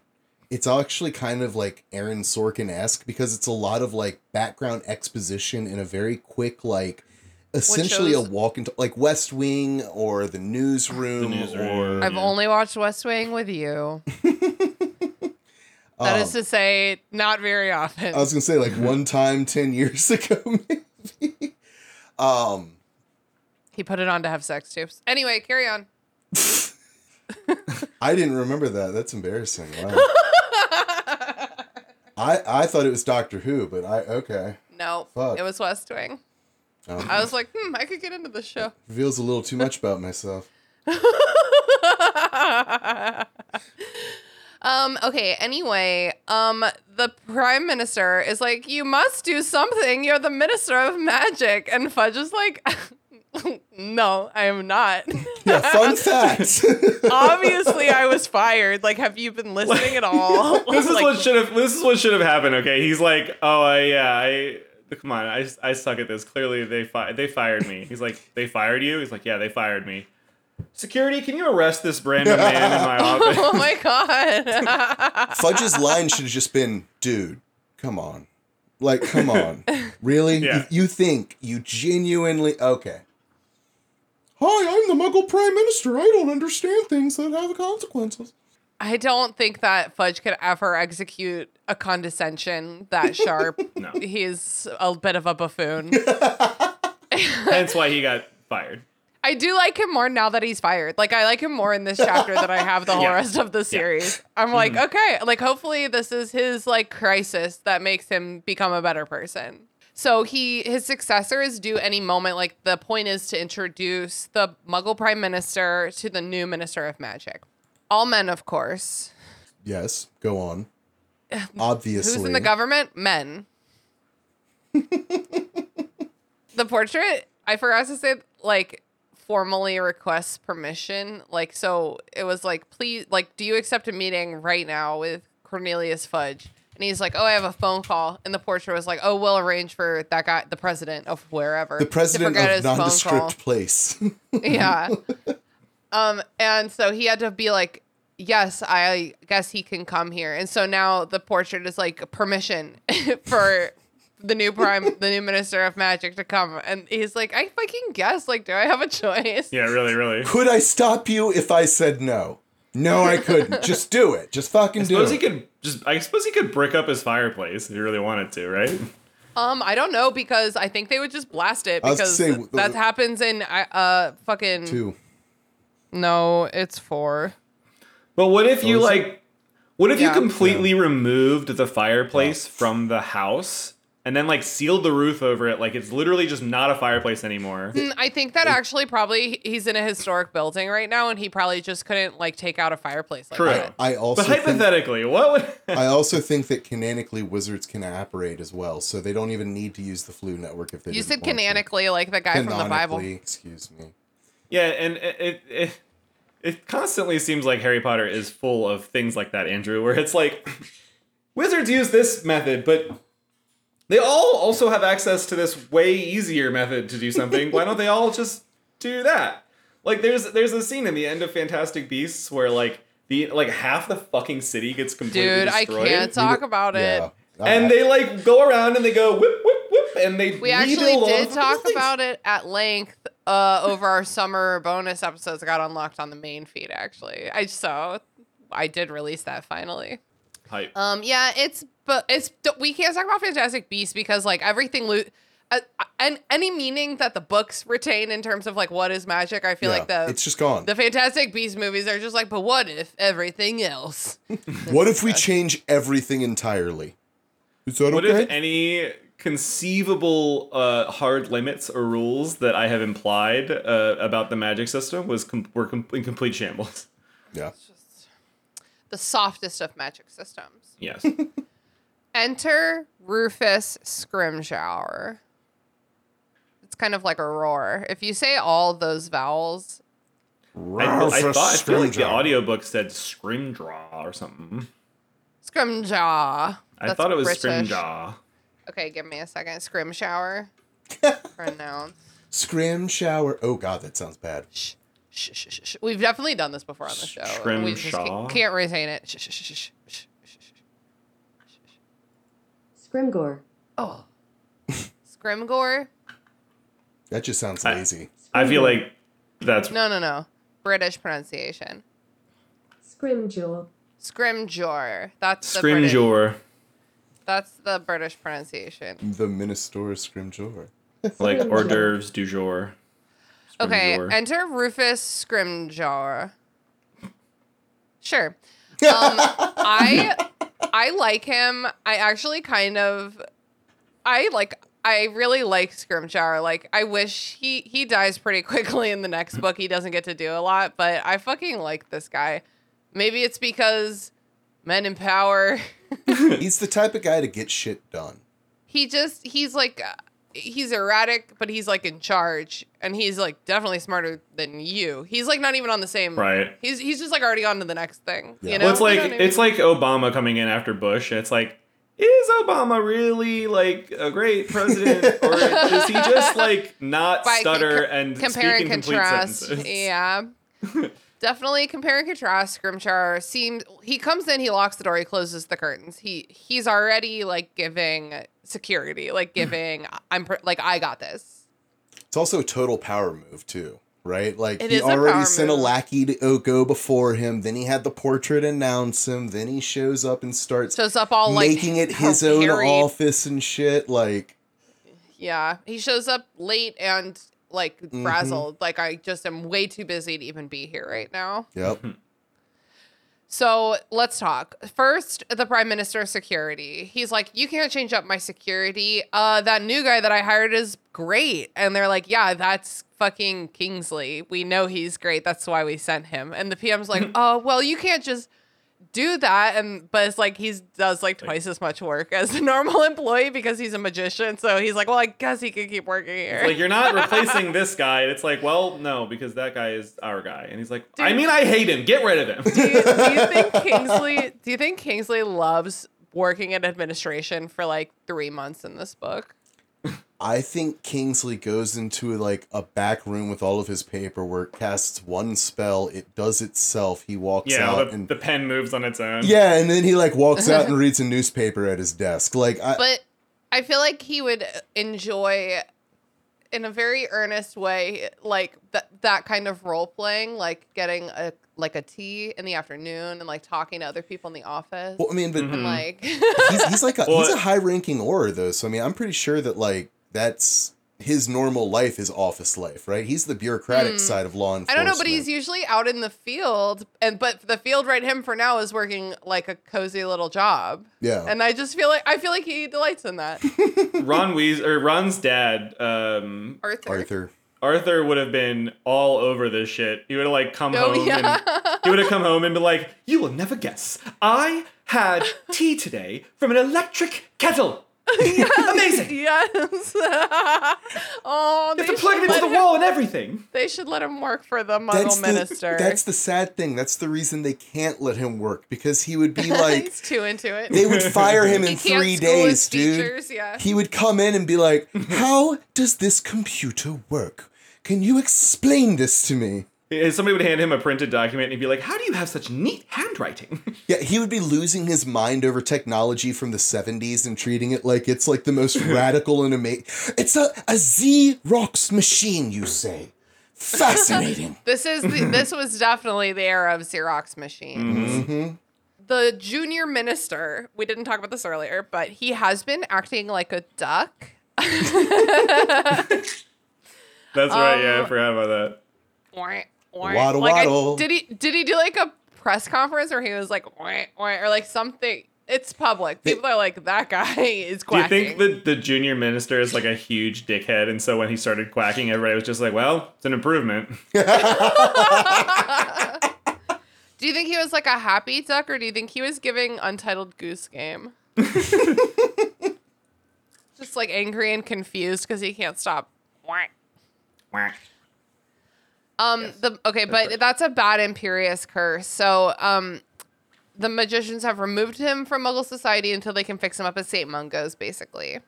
It's actually kind of like Aaron Sorkin esque because it's a lot of like background exposition in a very quick, like essentially a walk into like West Wing or the newsroom, The Newsroom. or I've Yeah. only watched West Wing with you. That is um, to say, not very often. I was gonna say like one time ten years ago, maybe. um, he put it on to have sex tapes. Anyway, carry on. I didn't remember that. That's embarrassing. Wow. I I thought it was Doctor Who, but I okay. No, Fuck. it was West Wing. Um, I was like, hmm, I could get into this show. reveals a little too much about myself. um, okay, anyway, um, the prime minister is like, you must do something. You're the minister of magic. And Fudge is like, no, I am not. Yeah, fun fact. Obviously, I was fired. Like, have you been listening at all? this is Like, what should have this is what should have happened. Okay, he's like, oh I, yeah, I come on, I I suck at this. Clearly they fi- they fired me. He's like, they fired you. He's like, yeah, they fired me. Security, can you arrest this random man in my office? Oh my god. Fudge's line should have just been, "Dude, come on, like, come on, really? Yeah. You, you think you genuinely okay?" Hi, I'm the Muggle Prime Minister. I don't understand things that have consequences. I don't think that Fudge could ever execute a condescension that sharp. No. He's a bit of a buffoon. Hence why he got fired. I do like him more now that he's fired. Like I like him more in this chapter than I have the whole Yeah. rest of the series. I'm like, mm-hmm. okay, like hopefully this is his like crisis that makes him become a better person. So he his successor is due any moment. Like the point is to introduce the Muggle Prime Minister to the new Minister of Magic. All men, of course. Yes, go on. Obviously, Who's in the government? Men. the portrait, I forgot to say, like, formally requests permission. Like, so it was like, please, like, do you accept a meeting right now with Cornelius Fudge? And he's like, oh, I have a phone call. And the portrait was like, oh, we'll arrange for that guy, the president of wherever. The president forget of his phone call." nondescript place. yeah. Um, and so he had to be like, yes, I guess he can come here. And so now the portrait is like permission for the new prime, the new minister of magic to come. And he's like, I fucking guess. Like, do I have a choice? Yeah, really, really. Could I stop you if I said no? No, I couldn't. just do it. Just fucking I do suppose it. he could just. I suppose he could brick up his fireplace if he really wanted to, right? Um, I don't know because I think they would just blast it I was because gonna say, that happens in uh, uh fucking Two. no, it's four. But what if you like? What if Yeah. you completely removed the fireplace from the house and then like sealed the roof over it? Like it's literally just not a fireplace anymore. Mm, I think that actually probably he's in a historic building right now and he probably just couldn't like take out a fireplace like True. that. I also But think, hypothetically, what would? I also think that canonically wizards can apparate as well, so they don't even need to use the Floo network if they. You didn't said want to. canonically like the guy from the Bible. Excuse me. yeah, and it, it it it constantly seems like Harry Potter is full of things like that, Andrew. Where it's like wizards use this method, but they all also have access to this way easier method to do something. Why don't they all just do that? Like there's there's a scene in the end of Fantastic Beasts where like the like half the fucking city gets completely Dude, I destroyed. can't talk about it. Yeah. and they like go around and they go whip whip whip and they We actually did talk these about it at length uh, over our summer bonus episodes that got unlocked on the main feed. Actually, I so I did release that finally. Hype. Um, yeah, it's but it's we can't talk about Fantastic Beasts because like everything lo- uh, and any meaning that the books retain in terms of like what is magic, I feel Yeah, like the it's just gone. the Fantastic Beasts movies are just like, but what if everything else? what if we change everything entirely? Is that What okay? if any conceivable uh, hard limits or rules that I have implied uh, about the magic system was com- were com- in complete shambles? yeah. The softest of magic systems. Yes. Enter Rufus Scrimshower. It's kind of like a roar. If you say all those vowels, I, I thought I feel like the audiobook said Scrimjaw or something. Scrimjaw. I thought it was British. Scrimjaw. Okay, give me a second. Scrimshower. Pronounce. Scrim shower. Oh god, that sounds bad. Shh, shh, shh, shh, shh. We've definitely done this before on the show. We just Scrimshaw? can't, can't retain it. Shh, shh, shh, shh, shh, shh, shh, shh. Scrimgore. Oh. Scrimgore? That just sounds I- lazy. I feel like that's No, no, no. British pronunciation. Scrimjaw. Scrimjor. That's the British. Scrimjor. That's the British pronunciation. The Minister Scrimjor. Like hors d'oeuvres du jour. Okay, enter Rufus Scrimjar. Sure. Um, I I like him. I actually kind of I like I really like Scrimjar. Like I wish he he dies pretty quickly in the next book. He doesn't get to do a lot, but I fucking like this guy. Maybe it's because men in power. He's the type of guy to get shit done. he just he's like he's erratic but he's like in charge and he's like definitely smarter than you he's like not even on the same Right. he's he's just like already on to the next thing Yeah. you know Well, it's You like know what I it's like Obama coming in after Bush, it's like, is Obama really like a great president, or does he just like not By stutter co- and compare speak and in complete contrast sentences? yeah definitely compare and contrast scrimshar seems he comes in he locks the door he closes the curtains he he's already like giving security like hmm. giving i'm like i got this It's also a total power move too, right? Like It he is a already sent move. a lackey to go before him. Then he had the portrait announce him. Then he shows up and starts shows up all like making it his own office and shit. Like Yeah, he shows up late and like Mm-hmm. frazzled. Like I just am way too busy to even be here right now. Yep. So let's talk. First, the prime minister's security. He's like, "You can't change up my security. Uh, that new guy that I hired is great." And they're like, "Yeah, that's fucking Kingsley. We know he's great. That's why we sent him." And the PM's like, "Oh, well, you can't just." Do that and but it's like he does like twice as much work as a normal employee because he's a magician so he's like well i guess he could keep working here Like you're not replacing this guy. And it's like, well, no, because that guy is our guy. And he's like, I Dude. mean, I hate him. Get rid of him. do, you, do you think Kingsley? Do you think Kingsley loves working in administration for like three months in this book? I think Kingsley goes into like a back room with all of his paperwork, casts one spell, it does itself. He walks yeah, out the, and the pen moves on its own. yeah, and then he like walks out and reads a newspaper at his desk. Like I, But I feel like he would enjoy, in a very earnest way, like that that kind of role playing, like getting a like a tea in the afternoon and like talking to other people in the office. well, I mean, but and mm-hmm. like he's, he's like a, he's a high ranking Auror though. So I mean, I'm pretty sure that like that's his normal life is office life, right? He's the bureaucratic side of law Hmm. I don't know, but he's usually out in the field, and but the field right him for now is working like a cozy little job. yeah. And I just feel like I feel like he delights in that. Ron Weas or Ron's dad, um, Arthur. Arthur. Arthur would have been all over this shit. He would have like come Oh, home yeah. and he would have come home and been like, "You will never guess. I had tea today from an electric kettle. Amazing. Yes. oh, You they have to plug it should into let the him- wall and everything." They should let him work for the Muggle That's minister. the that's the sad thing. That's the reason they can't let him work because he would be like He's too into it. they would fire him in can't three days, dude. teachers, yeah. He would come in and be like, "How does this computer work? Can you explain this to me?" Somebody would hand him a printed document and he'd be like, "How do you have such neat handwriting?" Yeah, he would be losing his mind over technology from the 70s and treating it like it's like the most radical and amazing. It's a, a Xerox machine, you say. Fascinating. This is the, this was definitely the era of Xerox machines. Mm-hmm. The junior minister, we didn't talk about this earlier, but he has been acting like a duck. That's right. Yeah, I Um, forgot about that. Waddle, like I- waddle. did he did he do like a press conference where he was like wah, wah, or like something? It's public. People are like that guy is quacking. Do you think the, the junior minister is like a huge dickhead, and so when he started quacking, everybody was just like, "Well, it's an improvement." do you think he was like a happy duck, or do you think he was giving Untitled Goose Game? Just like angry and confused because he can't stop. Wah. Quack. Um. The okay, but that's a bad Imperius curse. So um, the magicians have removed him from Muggle society until they can fix him up as Saint Mungo's, basically.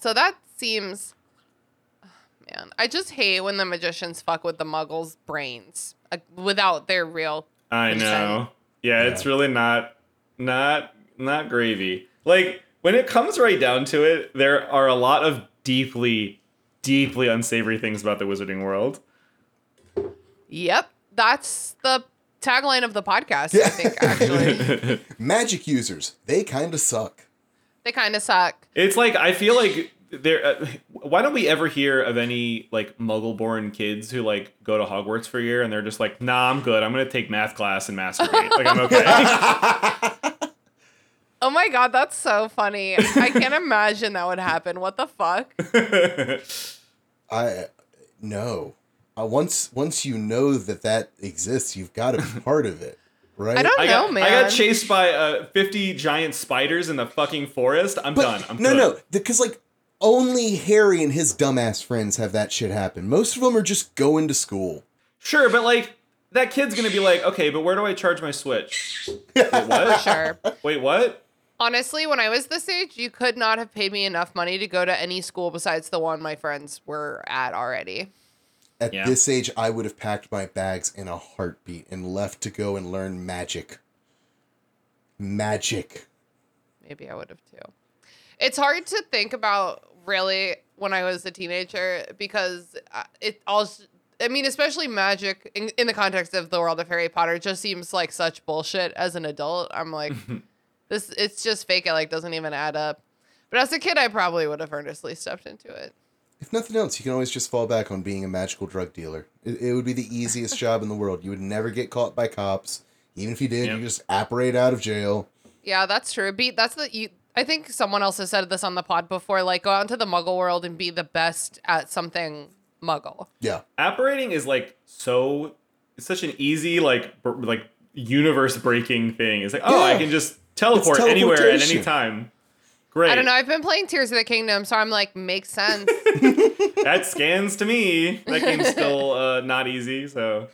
So that seems. Man, I just hate when the magicians fuck with the Muggles' brains uh, without their real. I consent. know. Yeah, it's really not not not gravy. Like when it comes right down to it, there are a lot of deeply deeply unsavory things about the wizarding world. Yep, that's the tagline of the podcast. I think actually Magic users, they kind of suck. they kind of suck. It's like I feel like there. Uh, why don't we ever hear of any like Muggle-born kids who like go to Hogwarts for a year and they're just like, "Nah, I'm good. I'm gonna take math class and masturbate. like I'm okay." Oh my god, that's so funny. I can't imagine that would happen. What the fuck? I no. Uh, once once you know that that exists, you've got to be part of it, right? I don't I know, got, man. I got chased by uh, 50 giant spiders in the fucking forest. I'm But done. I'm no, good. no, because like only Harry and his dumbass friends have that shit happen. Most of them are just going to school. Sure, but like that kid's gonna be like, okay, but where do I charge my Switch? Wait, what? Sure. Wait, what? Honestly, when I was this age, you could not have paid me enough money to go to any school besides the one my friends were at already. At Yeah. this age, I would have packed my bags in a heartbeat and left to go and learn magic. Magic. Maybe I would have too. It's hard to think about really when I was a teenager because uh, it also, I mean, especially magic in, in the context of the world of Harry Potter just seems like such bullshit as an adult. I'm like, this, it's just fake. It like doesn't even add up. But as a kid, I probably would have earnestly stepped into it. If nothing else, you can always just fall back on being a magical drug dealer. It, it would be the easiest job in the world. You would never get caught by cops. Even if you did, Yep. you just apparate out of jail. Yeah, that's true. Be that's the you. I think someone else has said this on the pod before. Like, go out into the Muggle world and be the best at something Muggle. Yeah. Apparating is like so. It's such an easy like br- like universe breaking thing. It's like, oh, I can just teleport anywhere at any time. Great. I don't know. I've been playing Tears of the Kingdom, so I'm like, makes sense. that scans to me. That game's still uh, not easy. So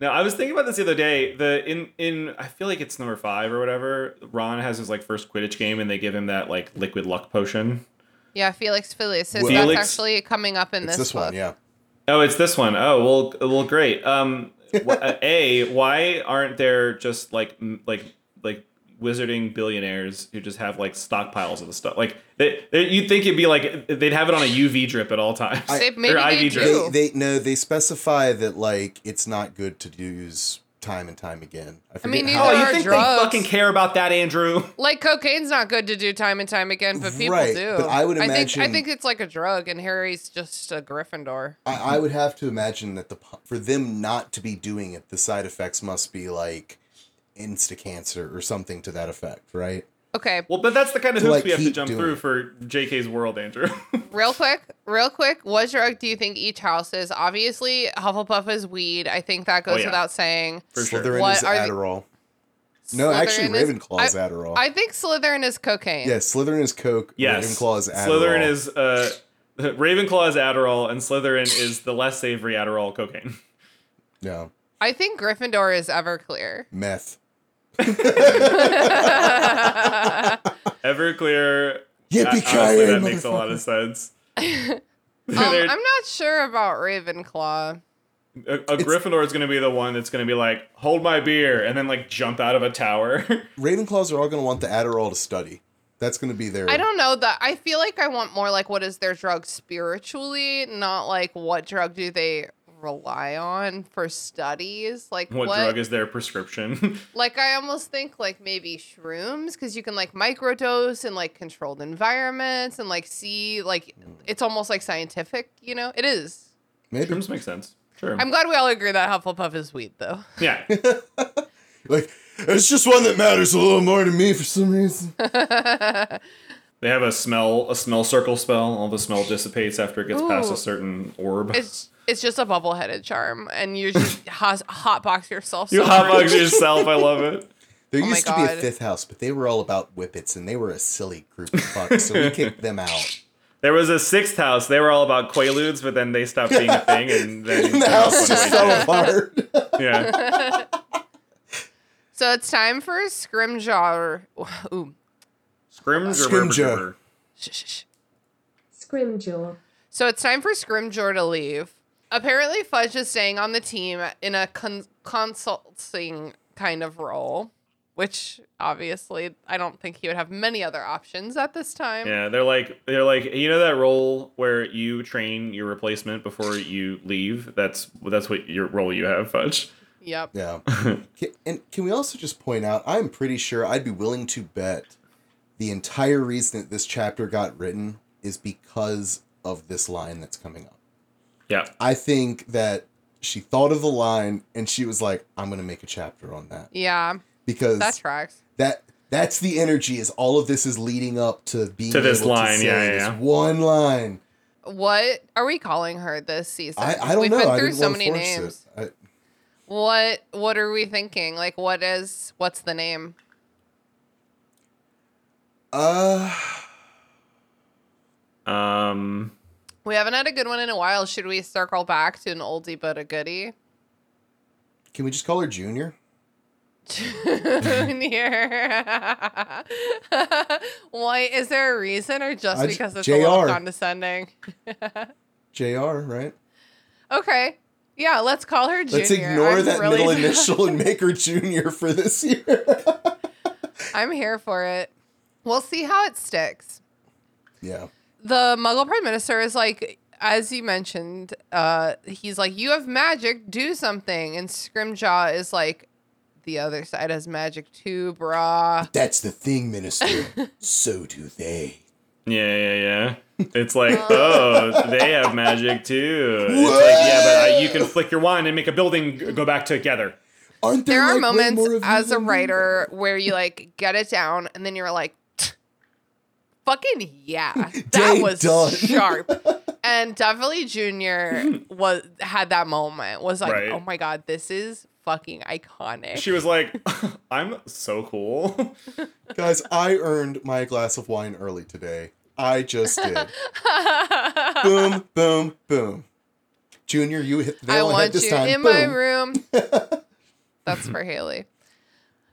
now I was thinking about this the other day. The in in I feel like it's number five or whatever. Ron has his like first Quidditch game, and they give him that like liquid luck potion. yeah, Felix Felicis. Well- that's Felix- actually coming up in It's this, this, book. one, yeah. Oh, it's this one. Oh, well, well, great. Um, uh, a why aren't there just like like like wizarding billionaires who just have like stockpiles of the stuff? Like they, they, you'd think it'd be like they'd have it on a UV drip at all times. They- Or maybe they IV drip. They, they no, they specify that like it's not good to use time and time again. I, forget mean, how- Oh, you think drugs. they fucking care about that, Andrew? Like cocaine's not good to do time and time again, but people Right, do. but I would I think, I think it's like a drug, and Harry's just a Gryffindor. I, I would have to imagine that the for them not to be doing it, the side effects must be like insta cancer or something to that effect, right? Okay, Well, but that's the kind of To, hoops like, we have to jump through it. for JK's world, Andrew. real quick, real quick. What drug do you think each house is? Obviously, Hufflepuff is weed. I think that goes Oh, yeah. without saying. for sure. Slytherin What is are the- Adderall. No, actually, Slytherin is- Ravenclaw is I- Adderall. I think Slytherin is cocaine. yeah, Slytherin is Coke. Yes. Ravenclaw is Adderall. Slytherin is uh, Ravenclaw is Adderall, and Slytherin is the less savory Adderall cocaine. Yeah. I think Gryffindor is Everclear. meth. Everclear. Yippee Honestly, that makes a lot of sense. Um, I'm not sure about Ravenclaw. a, a Gryffindor is going to be the one that's going to be like, hold my beer, and then like jump out of a tower. Ravenclaws are all going to want the Adderall to study. That's going to be their. I don't know that. I feel like I want more like what is their drug spiritually, not like what drug do they rely on for studies. Like what, what, drug is their prescription? like I almost think like maybe shrooms because you can like microdose in like controlled environments and like see like it's almost like scientific. You know, it is. Maybe. Terms make sense. Sure. I'm glad we all agree that Hufflepuff is weed though. yeah. Like, it's just one that matters a little more to me for some reason. They have a smell a smell circle spell. All the smell dissipates after it gets past a certain orb. It's it's just a bubble headed charm, and you just hot hotbox yourself. you so hotbox much. yourself. I love it. There Oh used to be a fifth house, but they were all about whippets, and they were a silly group of fucks, so we kicked them out. There was a sixth house. They were all about quaaludes, but then they stopped being a thing, and then And the house just fell apart. Yeah. So it's time for Scrimjaw. Ooh. Scrims or Scrimgeour. Shh, shh, shh. Scrimgeour. So it's time for Scrimgeour to leave. Apparently, Fudge is staying on the team in a con- consulting kind of role, which obviously I don't think he would have many other options at this time. Yeah, they're like they're like you know that role where you train your replacement before you leave. That's that's what your role you have, Fudge. Yep. Yeah. Can, and can we also just point out, I'm pretty sure I'd be willing to bet the entire reason that this chapter got written is because of this line that's coming up. Yeah, I think that she thought of the line and she was like, I'm going to make a chapter on that. Yeah, Because that tracks. that that's the energy is all of this is leading up to being To this able line, say yeah, yeah, this yeah. one line. What are we calling her this season? I, I don't We've know. been I through didn't so many names. I, What What are we thinking? Like, what is what's the name? uh, um, We haven't had a good one in a while. Should we circle back to an oldie but a goodie? can we just call her Junior? Junior. Why is there a reason or just I- because it's a little condescending? Jr. Right? Okay. Yeah, let's call her Junior. Let's ignore I'm that really- middle initial and make her Junior for this year. I'm here for it. We'll see how it sticks. yeah. The Muggle Prime Minister is like, as you mentioned, uh, he's like, "You have magic, do something." And Scrimjaw is like, "The other side has magic too, brah." That's the thing, Minister. so do they. yeah, yeah, yeah. It's like, oh, they have magic too. It's like, yeah, but uh, you can flick your wand and make a building go back together. Aren't there, There are like, way moments more of you as a than me? writer where you like get it down, and then you're like, "Fucking yeah, that Day was done. sharp." And definitely Junior was had that moment. Was like, Right. "Oh my god, this is fucking iconic." She was like, I'm so cool. Guys, I earned my glass of wine early today. I just did. boom, boom, boom. Junior, you hit the I nail on the head want this you time. in my Boom. room. That's for Haley.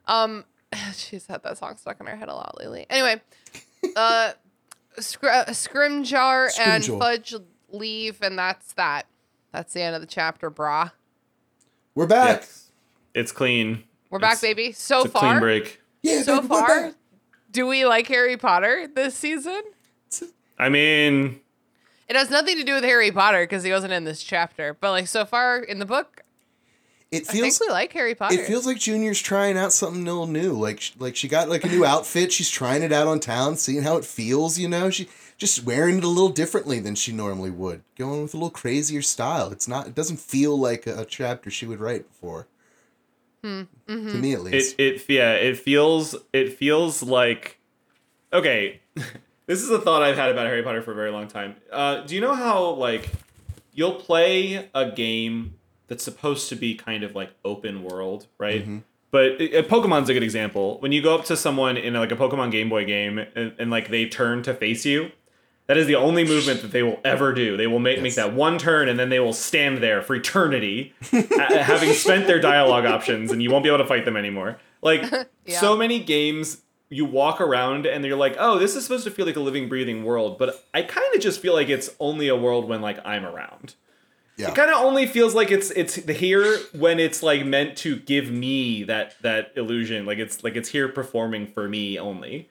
Um, she's had that song stuck in her head a lot lately. Anyway, uh, Scr- Scrimjar and Fudge leave, and that's that. That's the end of the chapter, brah. We're back. Yes. It's clean. We're back, It's- baby. So It's a clean break. Yeah, so baby, far, do we like Harry Potter this season? I mean, It has nothing to do with Harry Potter because he wasn't in this chapter. But like so far in the book, It I feels think we like Harry Potter. it feels like Junior's trying out something little new. Like like she got like a new outfit. She's trying it out on town, seeing how it feels. You know, she just wearing it a little differently than she normally would, going with a little crazier style. It's not. It doesn't feel like a, a chapter she would write before. Hmm, To mm-hmm. me, at it least. it yeah, it feels it feels like okay. this is a thought I've had about Harry Potter for a very long time. Uh, do you know how like you'll play a game that's supposed to be kind of like open world, right? Mm-hmm. But uh, Pokemon's a good example. When you go up to someone in like a Pokemon Game Boy game and, and like they turn to face you, that is the only movement that they will ever do. They will make, make that one turn and then they will stand there for eternity, ha- having spent their dialogue options, and you won't be able to fight them anymore. Like Yeah. so many games you walk around and you're like, oh, this is supposed to feel like a living, breathing world, but I kind of just feel like it's only a world when like I'm around. Yeah. It kind of only feels like it's it's here when it's like meant to give me that that illusion, like it's like it's here performing for me only.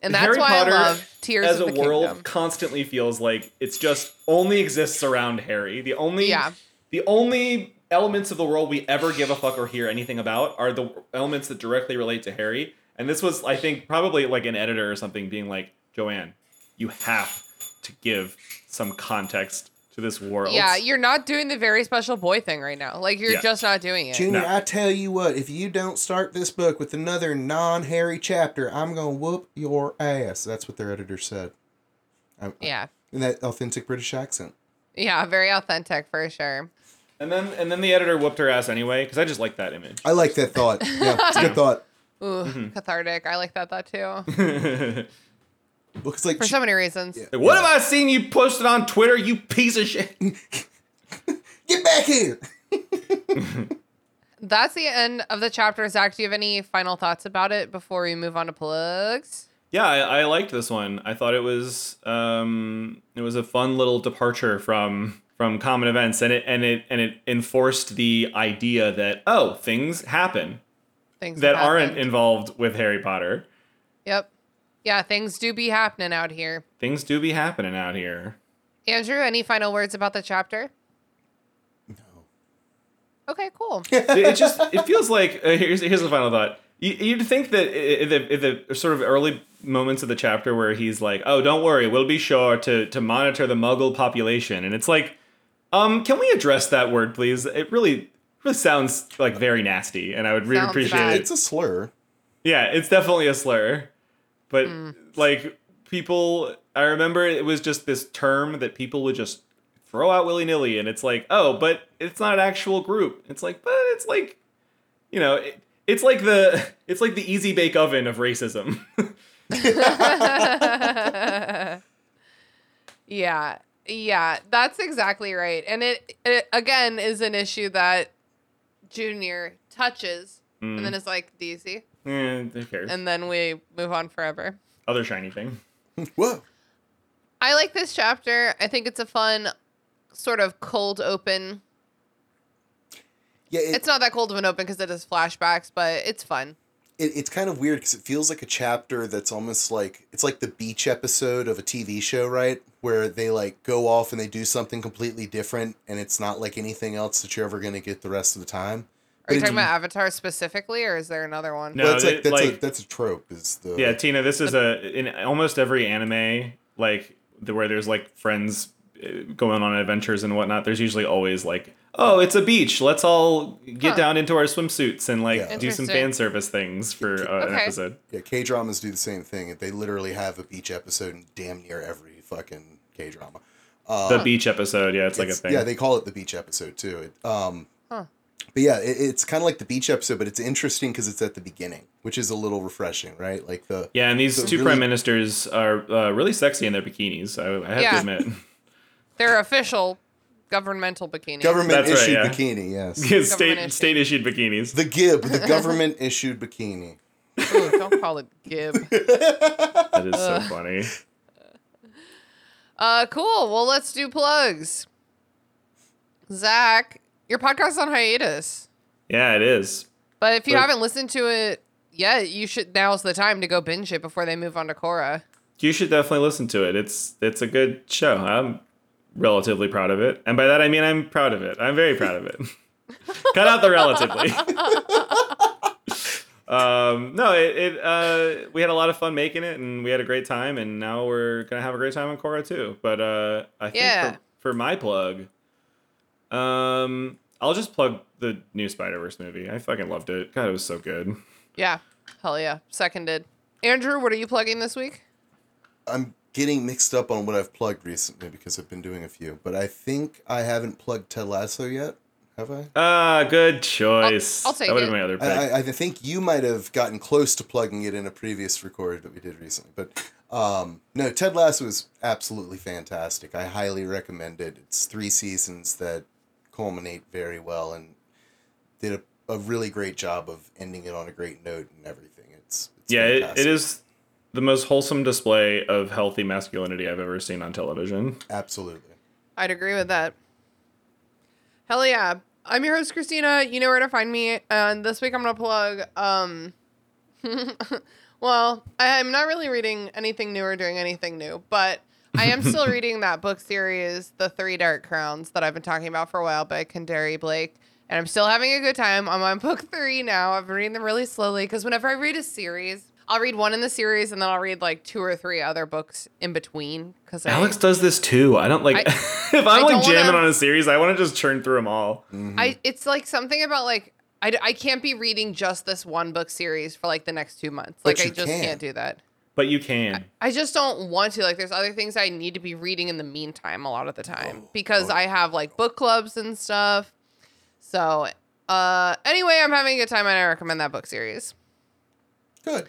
And that's Harry why Potter I love Tears as of a the world Kingdom. constantly feels like it's just only exists around Harry. The only Yeah. the only elements of the world we ever give a fuck or hear anything about are the elements that directly relate to Harry. And this was, I think, probably like an editor or something being like, Joanne, you have to give some context to this world. Yeah, you're not doing the very special boy thing right now. Like you're Yeah. just not doing it. Junior, No. I tell you what, if you don't start this book with another non-Harry chapter, I'm gonna whoop your ass. That's what their editor said. I- yeah. in that authentic British accent. Yeah, very authentic for sure. And then and then the editor whooped her ass anyway because I just like that image. I like that thought. Yeah, it's a good thought. Ooh, Mm-hmm. cathartic. I like that thought too. Looks like For she- so many reasons. Yeah. what have I seen you posted on Twitter? You piece of shit. get back here. That's the end of the chapter. Zach, do you have any final thoughts about it before we move on to plugs? Yeah, I, I liked this one. I thought it was um, it was a fun little departure from from common events, and it and it and it enforced the idea that oh, things happen Things that have aren't involved with Harry Potter. Yep. Yeah, things do be happening out here. Things do be happening out here. Andrew, any final words about the chapter? No. Okay, cool. it, it just it feels like uh, here's here's the final thought. You, you'd think that in the, in the sort of early moments of the chapter where he's like, "Oh, don't worry, we'll be sure to to monitor the Muggle population," and it's like, um, can we address that word, please? It really really sounds like very nasty, and I would really Sounds appreciate bad. it. It's a slur. Yeah, it's definitely a slur, but mm. like people, I remember it was just this term that people would just throw out willy nilly, and it's like, oh, but it's not an actual group. It's like, but it's like, you know, it, it's like the it's like the easy bake oven of racism. yeah. Yeah, that's exactly right. And it, it again is an issue that Junior touches and then mm. it's like DZ. Eh, who cares? And then we move on forever. Other shiny thing. Whoa. I like this chapter. I think it's a fun sort of cold open. Yeah, it, It's not that cold of an open because it has flashbacks, but it's fun. it, it's kind of weird because it feels like a chapter that's almost like it's like the beach episode of a TV show, right? Where they like go off and they do something completely different, and it's not like anything else that you're ever gonna get the rest of the time. Are you talking about Avatar specifically, or is there another one? No. Well, it's like it- that's a that's a trope. Is the Yeah, Tina, this is a in almost every anime like the, where there's like friends uh, going on adventures and whatnot. There's usually always like, oh, it's a beach. Let's all get Huh. down into our swimsuits and like Yeah. do some fan service things for uh, an episode. yeah K dramas do the same thing. They literally have a beach episode in damn near every fucking K drama. The beach episode, yeah, it's, like a thing. Yeah, they call it the beach episode too. It, um, Huh. But yeah, it, it's kind of like the beach episode, but it's interesting because it's at the beginning, which is a little refreshing, right? Like the yeah, and these So two really- prime ministers are uh, really sexy in their bikinis. I, I have Yeah. to admit. They're official governmental bikinis. government That's right, issued yeah. bikini. Yes, state issued. state issued bikinis. the Gib, the government issued bikini. Ooh, don't call it Gib. That is so funny. Uh, cool. Well, let's do plugs. Zach, your podcast's on hiatus, Yeah, it is. but if you But- haven't listened to it yet, you should. Now's the time to go binge it before they move on to Korra. You should definitely listen to it. It's it's a good show. I'm relatively proud of it, and by that I mean I'm proud of it. I'm very proud of it. Cut out the relatively. um, no, it, it uh, we had a lot of fun making it, and we had a great time, and now we're gonna have a great time on Korra too. But uh, I think Yeah. for, for my plug, um, I'll just plug the new Spider Verse movie. I fucking loved it. God, it was so good. Yeah, hell yeah, seconded. Andrew, what are you plugging this week? I'm getting mixed up on what I've plugged recently because I've been doing a few, but I think I haven't plugged Ted Lasso yet. Have I? Ah, good choice. I'll take that would it. have my other pick. I, I, I think you might have gotten close to plugging it in a previous record that we did recently, but um, no, Ted Lasso is absolutely fantastic. I highly recommend it. It's three seasons that culminate very well and did a, a really great job of ending it on a great note and everything. It's it's yeah, it, it is the most wholesome display of healthy masculinity I've ever seen on television. Absolutely. I'd agree with that. Hell yeah. I'm your host, Christina. You know where to find me. And this week I'm going to plug, um, well, I, I'm not really reading anything new or doing anything new, but I am still reading that book series, The Three Dark Crowns, that I've been talking about for a while by Kendare Blake. And I'm still having a good time. I'm on book three now. I've been reading them really slowly because whenever I read a series, I'll read one in the series and then I'll read like two or three other books in between. Because Alex does this too. I don't like I- if I'm I like jamming wanna- on a series, I want to just churn through them all. I it's like something about like I, I can't be reading just this one book series for like the next two months. But Like I just can. can't do that. But you can. I just don't want to. Like there's other things I need to be reading in the meantime a lot of the time because I have like book clubs and stuff. So uh anyway, I'm having a good time and I recommend that book series. Good.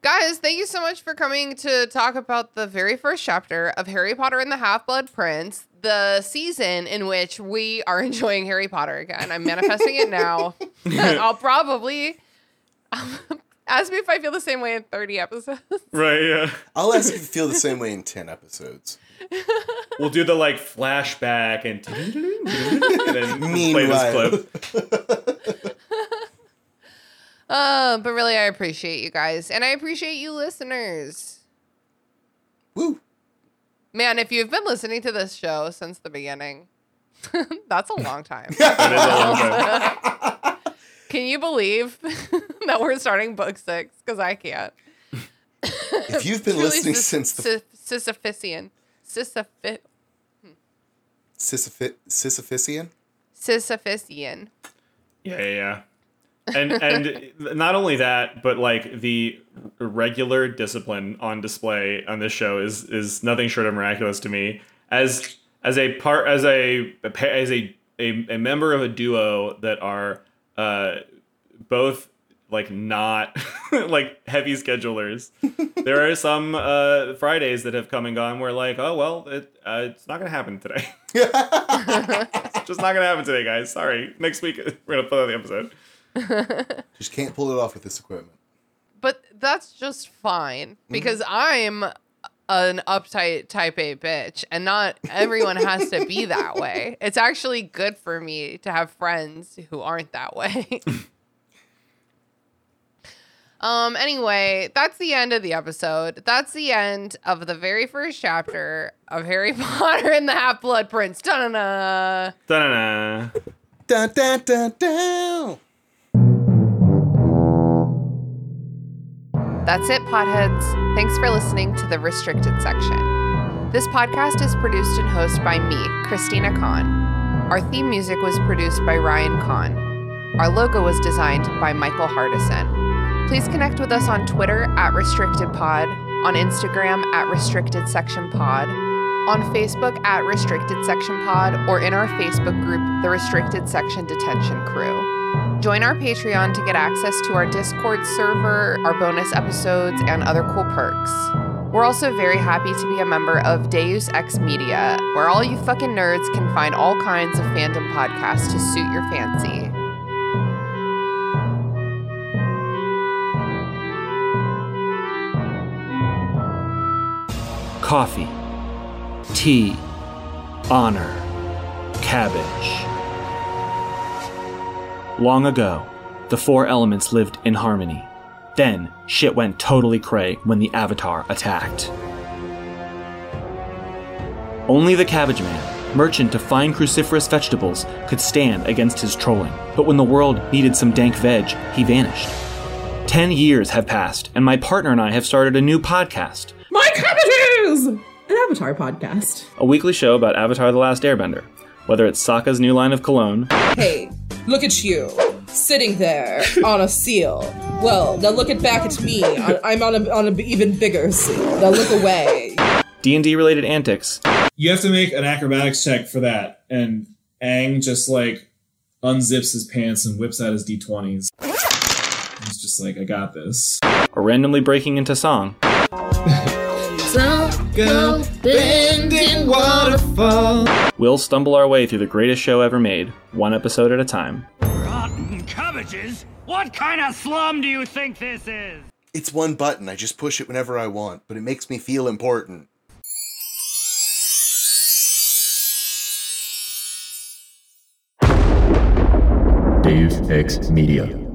Guys, thank you so much for coming to talk about the very first chapter of Harry Potter and the Half Blood Prince, the season in which we are enjoying Harry Potter again. I'm manifesting it now. I'll probably ask me if I feel the same way in 30 episodes. Right, yeah. I'll ask if you feel the same way in 10 episodes. We'll do the like flashback and, and then play this clip. Uh, but really, I appreciate you guys, and I appreciate you listeners. Woo. Man, if you've been listening to this show since the beginning, that's a long time. It is a long time. Can you believe that we're starting book six? Because I can't. If you've been listening Sis- since the Sis- Sisyphusian. Sisyphi- Sisyphi- Sisyphusian, Sisyphusian. Yeah, yeah, yeah. And and not only that, but like the regular discipline on display on this show is is nothing short of miraculous to me. As as a part as a as a a, a member of a duo that are uh both like not like heavy schedulers. there are some uh Fridays that have come and gone where like, oh well, it uh, it's not gonna happen today. it's just not gonna happen today, guys. Sorry. Next week we're gonna put out the episode. just can't pull it off with this equipment. But that's just fine because I'm an uptight type A bitch, and not everyone has to be that way. It's actually good for me to have friends who aren't that way. Um. Anyway, that's the end of the episode. That's the end of the very first chapter of Harry Potter and the Half Blood Prince. Da-na-na. Da-na-na. Dun, dun, dun, dun. That's it, potheads. Thanks for listening to the restricted section. This podcast is produced and hosted by me, Christina Kann. Our theme music was produced by Ryan Kann. Our logo was designed by Michael Hardison. Please connect with us on Twitter at RestrictedPod, on Instagram at RestrictedSectionPod, on Facebook at Restricted Section Pod, or in our Facebook group, The Restricted Section Detention Crew. Join our Patreon to get access to our Discord server, our bonus episodes, and other cool perks. We're also very happy to be a member of Deus Ex Media, where all you fucking nerds can find all kinds of fandom podcasts to suit your fancy. Coffee, tea, honor, cabbage. Long ago, the four elements lived in harmony. Then, shit went totally cray when the Avatar attacked. Only the Cabbage Man, merchant of fine cruciferous vegetables, could stand against his trolling. But when the world needed some dank veg, he vanished. Ten years have passed, and my partner and I have started a new podcast. My cabbages! An Avatar podcast. a weekly show about Avatar The Last Airbender. Whether it's Sokka's new line of cologne, Hey, look at you, sitting there on a seal. Well, now look at back at me. I- I'm on a, on a even bigger seal. Now look away. D&D related antics, You have to make an acrobatics check for that. And Aang just like unzips his pants and whips out his d20s. He's just like, I got this. or randomly breaking into song. bending waterfall. We'll stumble our way through the greatest show ever made, one episode at a time. Rotten cabbages? What kind of slum do you think this is? It's one button. I just push it whenever I want, but it makes me feel important. Deus Ex Media.